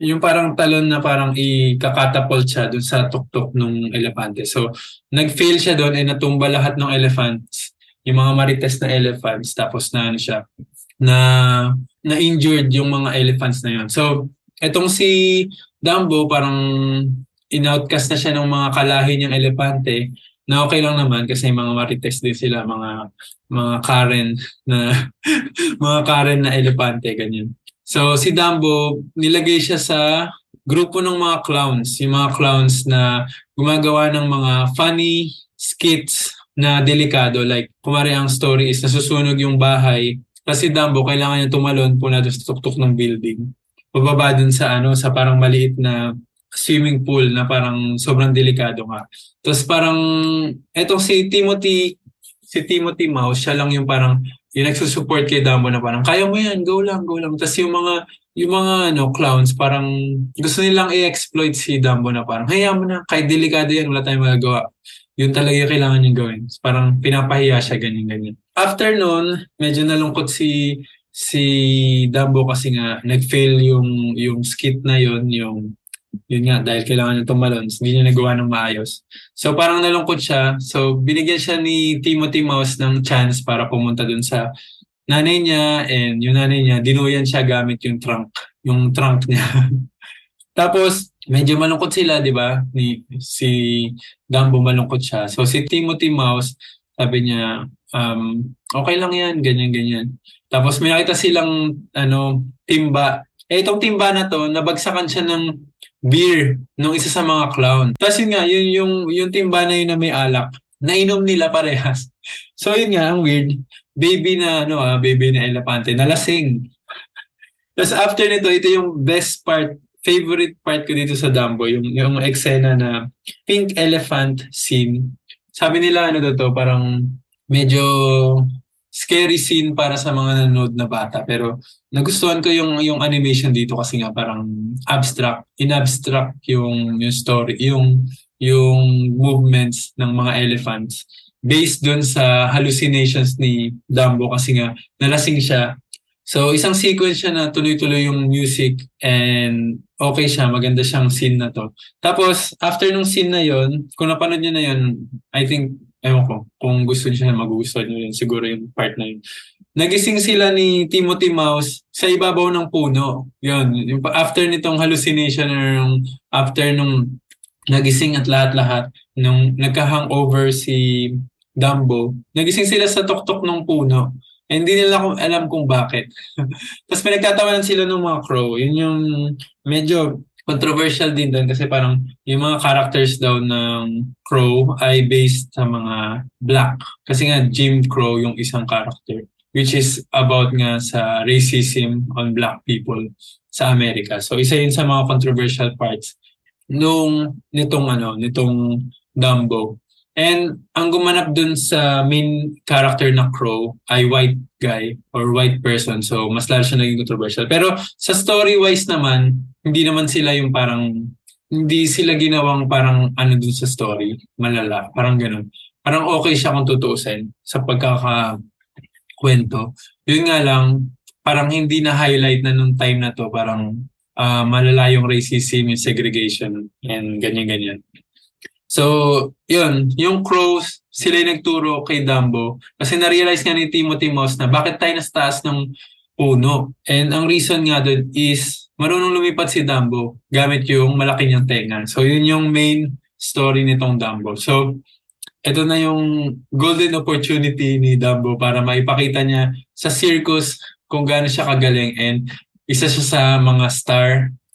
Yung parang talon na parang ikakatapult siya dun sa tuktok ng elepante. So, nag-fail siya doon and natumba lahat ng elephants yung mga marites na elephants tapos na ano siya na na injured yung mga elephants na yon. So etong si Dumbo parang in-outcast na siya ng mga kalahi niyang elepante na okay lang naman kasi mga marites din sila mga mga Karen na mga Karen na elepante ganyan. So si Dumbo nilagay siya sa grupo ng mga clowns, yung mga clowns na gumagawa ng mga funny skits na delikado. Like, kumari ang story is nasusunog yung bahay. Kasi Dumbo, kailangan niya tumalon po na tuktok ng building. Pababa dun sa ano, sa parang maliit na swimming pool na parang sobrang delikado nga. Tapos parang, etong si Timothy, si Timothy Mouse, siya lang yung parang, yung nagsusupport kay Dumbo na parang, kaya mo yan, go lang, go lang. Tapos yung mga, yung mga ano, clowns, parang gusto nilang i-exploit si Dumbo na parang, hayaan mo na, kahit delikado yan, wala tayong magagawa yun talaga yung kailangan niyang gawin. Parang pinapahiya siya, ganyan-ganyan. After noon, medyo nalungkot si si Dumbo kasi nga nag-fail yung yung skit na yun, yung yun nga, dahil kailangan niya tumalon, hindi niya nagawa ng maayos. So parang nalungkot siya. So binigyan siya ni Timothy Mouse ng chance para pumunta dun sa nanay niya and yung nanay niya, dinuyan siya gamit yung trunk, yung trunk niya. Tapos, medyo malungkot sila, di ba? Ni, si Dumbo malungkot siya. So si Timothy Mouse, sabi niya, um, okay lang yan, ganyan, ganyan. Tapos may nakita silang ano, timba. Eh, itong timba na to, nabagsakan siya ng beer nung isa sa mga clown. Tapos yun nga, yun yung, yung timba na yun na may alak, nainom nila parehas. So yun nga, ang weird. Baby na, ano ah, baby na elepante, nalasing. Tapos after nito, ito yung best part, favorite part ko dito sa Dumbo, yung, yung eksena na pink elephant scene. Sabi nila, ano to, to parang medyo scary scene para sa mga nanonood na bata. Pero nagustuhan ko yung yung animation dito kasi nga parang abstract, in-abstract yung yung story, yung yung movements ng mga elephants based dun sa hallucinations ni Dumbo kasi nga nalasing siya. So isang sequence siya na tuloy-tuloy yung music and okay siya, maganda siyang scene na to. Tapos after nung scene na yon, kung napanood niyo na yon, I think ewan ko, kung gusto niyo siya, magugustuhan niyo rin siguro yung part na yun. Nagising sila ni Timothy Mouse sa ibabaw ng puno. Yun, yung, after nitong hallucination or yung after nung nagising at lahat-lahat, nung nagka-hangover si Dumbo, nagising sila sa tuktok ng puno. Hindi nila kung alam kung bakit. Tapos pinagtatawanan sila ng mga crow. Yun yung medyo controversial din doon kasi parang yung mga characters daw ng Crow ay based sa mga black. Kasi nga Jim Crow yung isang character which is about nga sa racism on black people sa Amerika. So isa yun sa mga controversial parts nung nitong ano, nitong Dumbo. And ang gumanap dun sa main character na Crow ay white guy or white person. So mas lalo siya naging controversial. Pero sa story-wise naman, hindi naman sila yung parang, hindi sila ginawang parang ano dun sa story, malala, parang ganun. Parang okay siya kung tutuusin sa pagkakakwento. Yun nga lang, parang hindi na highlight na nung time na to, parang uh, malala yung racism, yung segregation, and ganyan-ganyan. So, yun, yung crows, sila yung nagturo kay Dumbo kasi na-realize nga ni Timothy Moss na bakit tayo nasa ng puno. And ang reason nga doon is marunong lumipat si Dumbo gamit yung malaki niyang tenga. So yun yung main story nitong Dumbo. So ito na yung golden opportunity ni Dumbo para maipakita niya sa circus kung gaano siya kagaling and isa siya sa mga star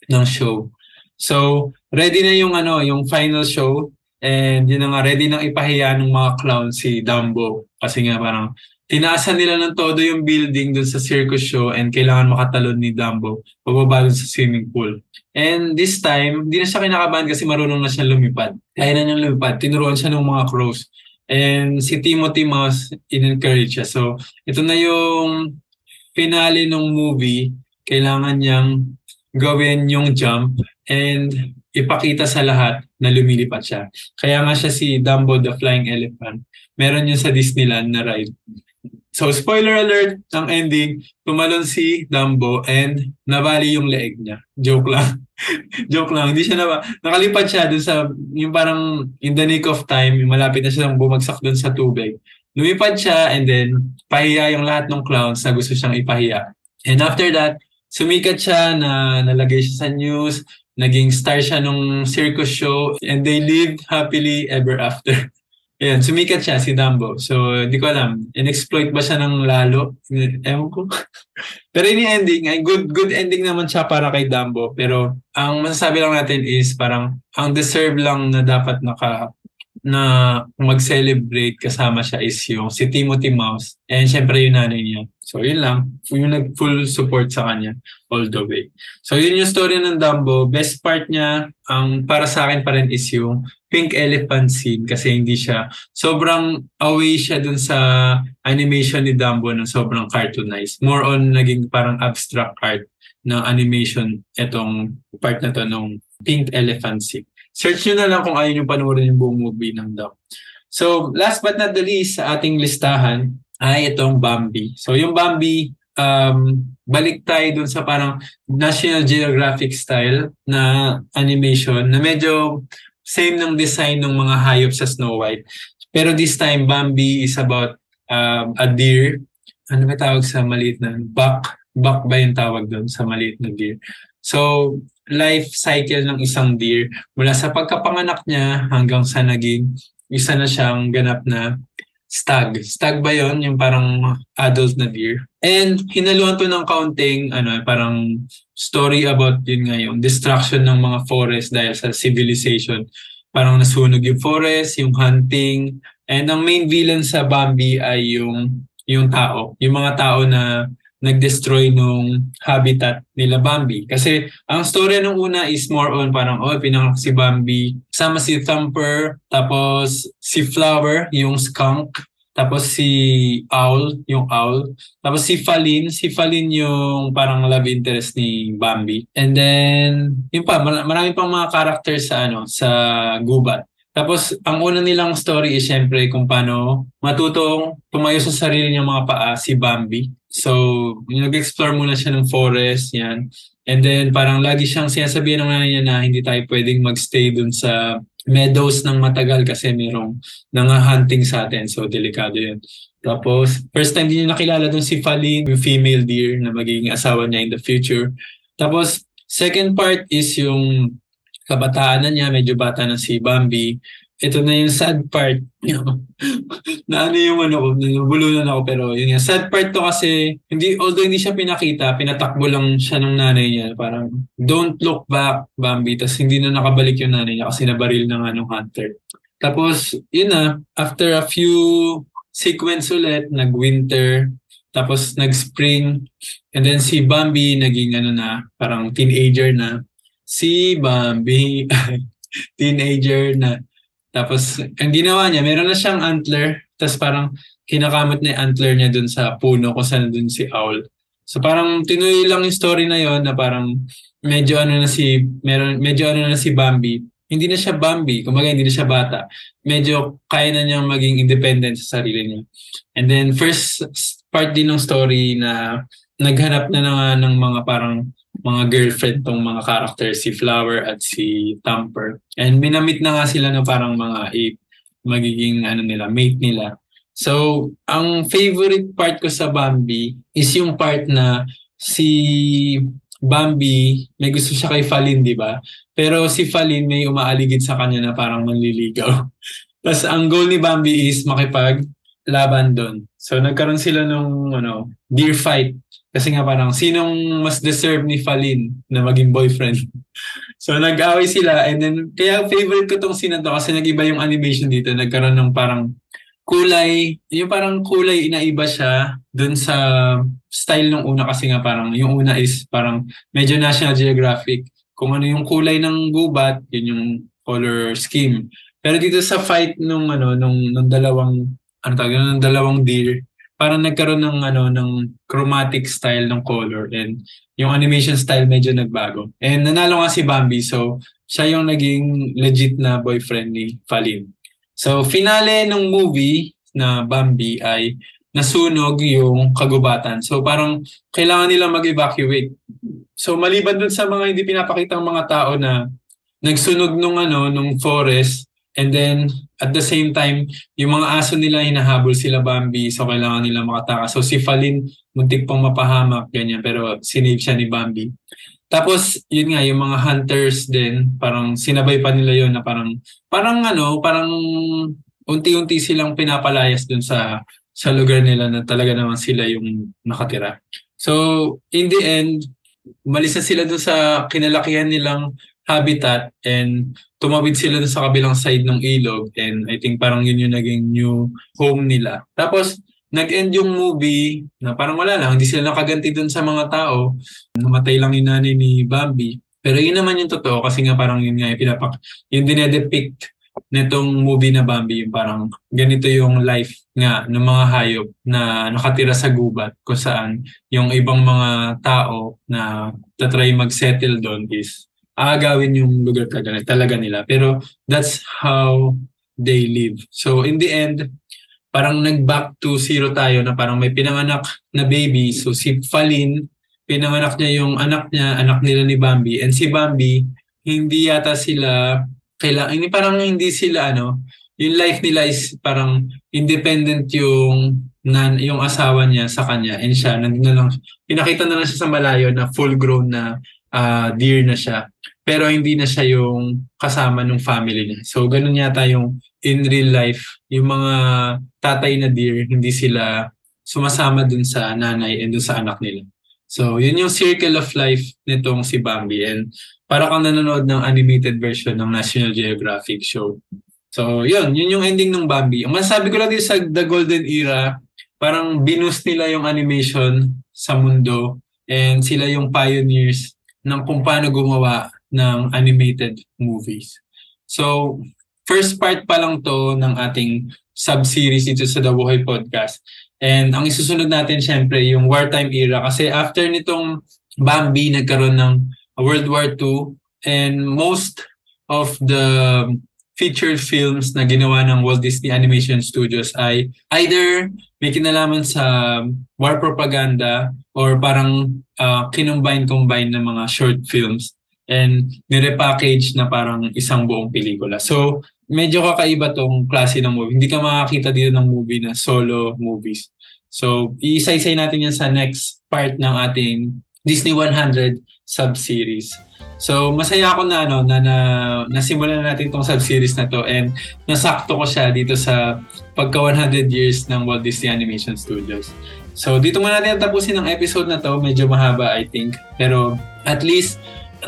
ng show. So, ready na yung ano, yung final show and yun nga ready nang ipahiya ng mga clown si Dumbo kasi nga parang tinaasan nila ng todo yung building dun sa circus show and kailangan makatalon ni Dumbo pababa dun sa swimming pool. And this time, hindi na siya kinakabahan kasi marunong na siya lumipad. Kaya na niyang lumipad. Tinuruan siya ng mga crows. And si Timothy Mouse in-encourage siya. So, ito na yung finale ng movie. Kailangan niyang gawin yung jump and ipakita sa lahat na lumilipad siya. Kaya nga siya si Dumbo the Flying Elephant. Meron yun sa Disneyland na ride. So, spoiler alert, ang ending, tumalon si Dumbo and nabali yung leeg niya. Joke lang. Joke lang. Hindi siya na Nakalipad siya dun sa, yung parang in the nick of time, malapit na siya nang bumagsak dun sa tubig. Lumipad siya and then pahiya yung lahat ng clowns na gusto siyang ipahiya. And after that, sumikat siya na nalagay siya sa news, naging star siya nung circus show and they lived happily ever after. Ayan, sumikat siya si Dumbo. So, hindi ko alam. In-exploit ba siya ng lalo? Ewan ko. Pero ini ending, ay good good ending naman siya para kay Dumbo. Pero ang masasabi lang natin is parang ang deserve lang na dapat naka na mag-celebrate kasama siya is yung si Timothy Mouse and syempre yung nanay niya. So yun lang, yung nag-full support sa kanya all the way. So yun yung story ng Dumbo. Best part niya, ang para sa akin pa rin is yung pink elephant scene kasi hindi siya, sobrang away siya dun sa animation ni Dumbo na sobrang cartoonized. More on naging parang abstract art na animation itong part na to nung pink elephant scene. Search nyo na lang kung ayaw nyo panoorin yung buong movie ng Doc. So, last but not the least sa ating listahan ay itong Bambi. So, yung Bambi, um, balik tayo dun sa parang National Geographic style na animation na medyo same ng design ng mga hayop sa Snow White. Pero this time, Bambi is about um, a deer. Ano ba tawag sa maliit na? Buck. Buck ba yung tawag doon sa maliit na deer? So, life cycle ng isang deer mula sa pagkapanganak niya hanggang sa naging isa na siyang ganap na stag. Stag ba yon Yung parang adult na deer. And hinaluan to ng counting, ano, parang story about yun nga yung destruction ng mga forest dahil sa civilization. Parang nasunog yung forest, yung hunting, and ang main villain sa Bambi ay yung yung tao, yung mga tao na nag-destroy nung habitat nila Bambi. Kasi ang story nung una is more on parang, oh, pinanganak si Bambi. Sama si Thumper, tapos si Flower, yung skunk. Tapos si Owl, yung Owl. Tapos si Falin, si Falin yung parang love interest ni Bambi. And then, yun pa, marami pang mga characters sa ano, sa Gubat. Tapos, ang una nilang story is syempre kung paano matutong tumayo sa sarili niyang mga paa si Bambi. So, nag-explore muna siya ng forest, yan. And then, parang lagi siyang sinasabihan ng nanay niya na hindi tayo pwedeng magstay dun sa meadows ng matagal kasi merong nanga-hunting sa atin. So, delikado yun. Tapos, first time din niya nakilala dun si Falin, yung female deer na magiging asawa niya in the future. Tapos, second part is yung kabataan na niya, medyo bata na si Bambi. Ito na yung sad part. na ano yung ano ko, nabulunan ako pero yun yung sad part to kasi hindi although hindi siya pinakita, pinatakbo lang siya ng nanay niya. Parang don't look back Bambi. Tapos hindi na nakabalik yung nanay niya kasi nabaril ng anong hunter. Tapos yun na, after a few sequence ulit, nag-winter, tapos nag-spring, and then si Bambi naging ano na, parang teenager na si Bambi, teenager na. Tapos, ang ginawa niya, meron na siyang antler. Tapos parang kinakamot na yung antler niya dun sa puno kung saan dun si Owl. So parang tinuloy lang yung story na yon na parang medyo ano na si meron medyo ano na si Bambi. Hindi na siya Bambi, kumbaga hindi na siya bata. Medyo kaya na niyang maging independent sa sarili niya. And then first part din ng story na naghanap na nga ng mga parang mga girlfriend tong mga character, si Flower at si Thumper. And minamit na nga sila na parang mga ape, magiging ano nila, mate nila. So, ang favorite part ko sa Bambi is yung part na si Bambi, may gusto siya kay Falin, di ba? Pero si Falin may umaaligid sa kanya na parang manliligaw. Tapos ang goal ni Bambi is makipag laban doon. So nagkaroon sila nung ano, deer fight kasi nga parang sinong mas deserve ni Falin na maging boyfriend. so nag-away sila and then kaya favorite ko tong scene to kasi nag-iba yung animation dito. Nagkaroon ng parang kulay, yung parang kulay inaiba siya dun sa style nung una kasi nga parang yung una is parang medyo National Geographic. Kung ano yung kulay ng gubat, yun yung color scheme. Pero dito sa fight nung ano nung, nung dalawang ano tawag ng dalawang deer, parang nagkaroon ng ano ng chromatic style ng color and yung animation style medyo nagbago. And nanalo nga si Bambi so siya yung naging legit na boyfriend ni Falin. So finale ng movie na Bambi ay nasunog yung kagubatan. So parang kailangan nila mag-evacuate. So maliban dun sa mga hindi pinapakitang mga tao na nagsunog nung ano nung forest and then at the same time, yung mga aso nila hinahabol sila Bambi, so kailangan nila makatakas. So si Falin, muntik pang mapahamak, ganyan, pero sinave siya ni Bambi. Tapos, yun nga, yung mga hunters din, parang sinabay pa nila yon na parang, parang ano, parang unti-unti silang pinapalayas dun sa sa lugar nila na talaga naman sila yung nakatira. So, in the end, umalis na sila dun sa kinalakihan nilang habitat and tumawid sila sa kabilang side ng ilog and I think parang yun yung naging new home nila. Tapos nag-end yung movie na parang wala lang, hindi sila nakaganti dun sa mga tao. Namatay lang yung nanay ni Bambi. Pero yun naman yung totoo kasi nga parang yun nga yung pinapak, yung dinedepict nitong movie na Bambi, yung parang ganito yung life nga ng mga hayop na nakatira sa gubat kung saan yung ibang mga tao na tatry mag-settle doon is aagawin yung lugar talaga, talaga nila. Pero that's how they live. So in the end, parang nag-back to zero tayo na parang may pinanganak na baby. So si Falin, pinanganak niya yung anak niya, anak nila ni Bambi. And si Bambi, hindi yata sila, kailangan, hindi parang hindi sila ano, yung life nila is parang independent yung nan yung asawa niya sa kanya and siya nandun na lang pinakita na lang siya sa malayo na full grown na uh, deer na siya pero hindi na siya yung kasama ng family niya. So, ganun yata yung in real life, yung mga tatay na deer, hindi sila sumasama dun sa nanay and dun sa anak nila. So, yun yung circle of life nitong si Bambi. And para kang nanonood ng animated version ng National Geographic show. So, yun. Yun yung ending ng Bambi. Ang masasabi ko lang din sa The Golden Era, parang binus nila yung animation sa mundo and sila yung pioneers ng kung paano gumawa ng animated movies. So, first part pa lang to ng ating sub-series dito sa The Buhay Podcast. And ang isusunod natin syempre yung wartime era kasi after nitong Bambi nagkaroon ng World War II and most of the featured films na ginawa ng Walt Disney Animation Studios ay either may kinalaman sa war propaganda or parang uh, kinumbine-combine ng mga short films and nire-package na parang isang buong pelikula. So, medyo kakaiba tong klase ng movie. Hindi ka makakita dito ng movie na solo movies. So, iisa-isay natin yan sa next part ng ating Disney 100 sub-series. So, masaya ako na, ano, na, na nasimulan na natin itong sub-series na to and nasakto ko siya dito sa pagka 100 years ng Walt Disney Animation Studios. So, dito muna natin tapusin ang episode na to. Medyo mahaba, I think. Pero, at least,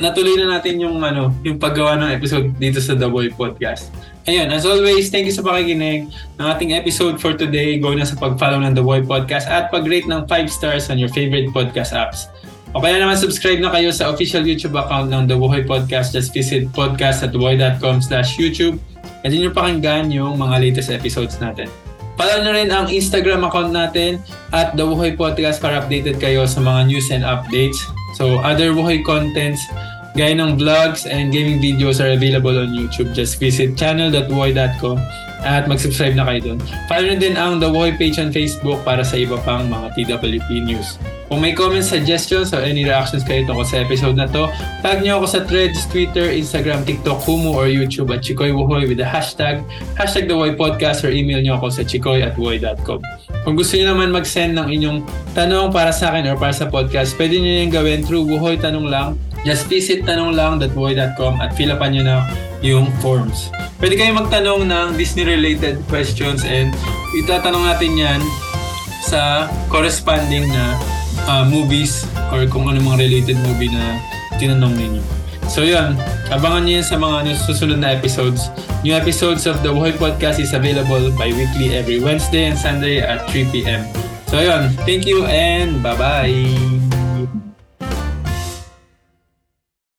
natuloy na natin yung ano, yung paggawa ng episode dito sa The Boy Podcast. Ayun, as always, thank you sa pakikinig ng ating episode for today. Go na sa pag-follow ng The Boy Podcast at pag-rate ng 5 stars on your favorite podcast apps. O kaya naman subscribe na kayo sa official YouTube account ng The Buhay Podcast. Just visit podcast at buhay.com slash YouTube. At nyo pakinggan yung mga latest episodes natin. Follow na rin ang Instagram account natin at The Buhay Podcast para updated kayo sa mga news and updates. So, other Buhay contents gaya ng vlogs and gaming videos are available on YouTube. Just visit channel.buhay.com at mag-subscribe na kayo doon. Follow rin din ang The Buhay page on Facebook para sa iba pang mga TWP news. Kung may comments, suggestions, or any reactions kayo tungkol sa episode na to, tag nyo ako sa Threads, Twitter, Instagram, TikTok, Kumu, or YouTube at Chikoy Wuhoy with the hashtag, hashtag The Woy Podcast, or email nyo ako sa chikoy at woy.com. Kung gusto niyo naman mag-send ng inyong tanong para sa akin or para sa podcast, pwede niyo yung gawin through Wuhoy Tanong Lang. Just visit tanonglang.woy.com at fill upan nyo na yung forms. Pwede kayo magtanong ng Disney-related questions and itatanong natin yan sa corresponding na uh, movies or kung ano mga related movie na tinanong ninyo. So yun, abangan niyo yan sa mga susunod na episodes. New episodes of The Buhay Podcast is available bi-weekly every Wednesday and Sunday at 3pm. So yun, thank you and bye-bye!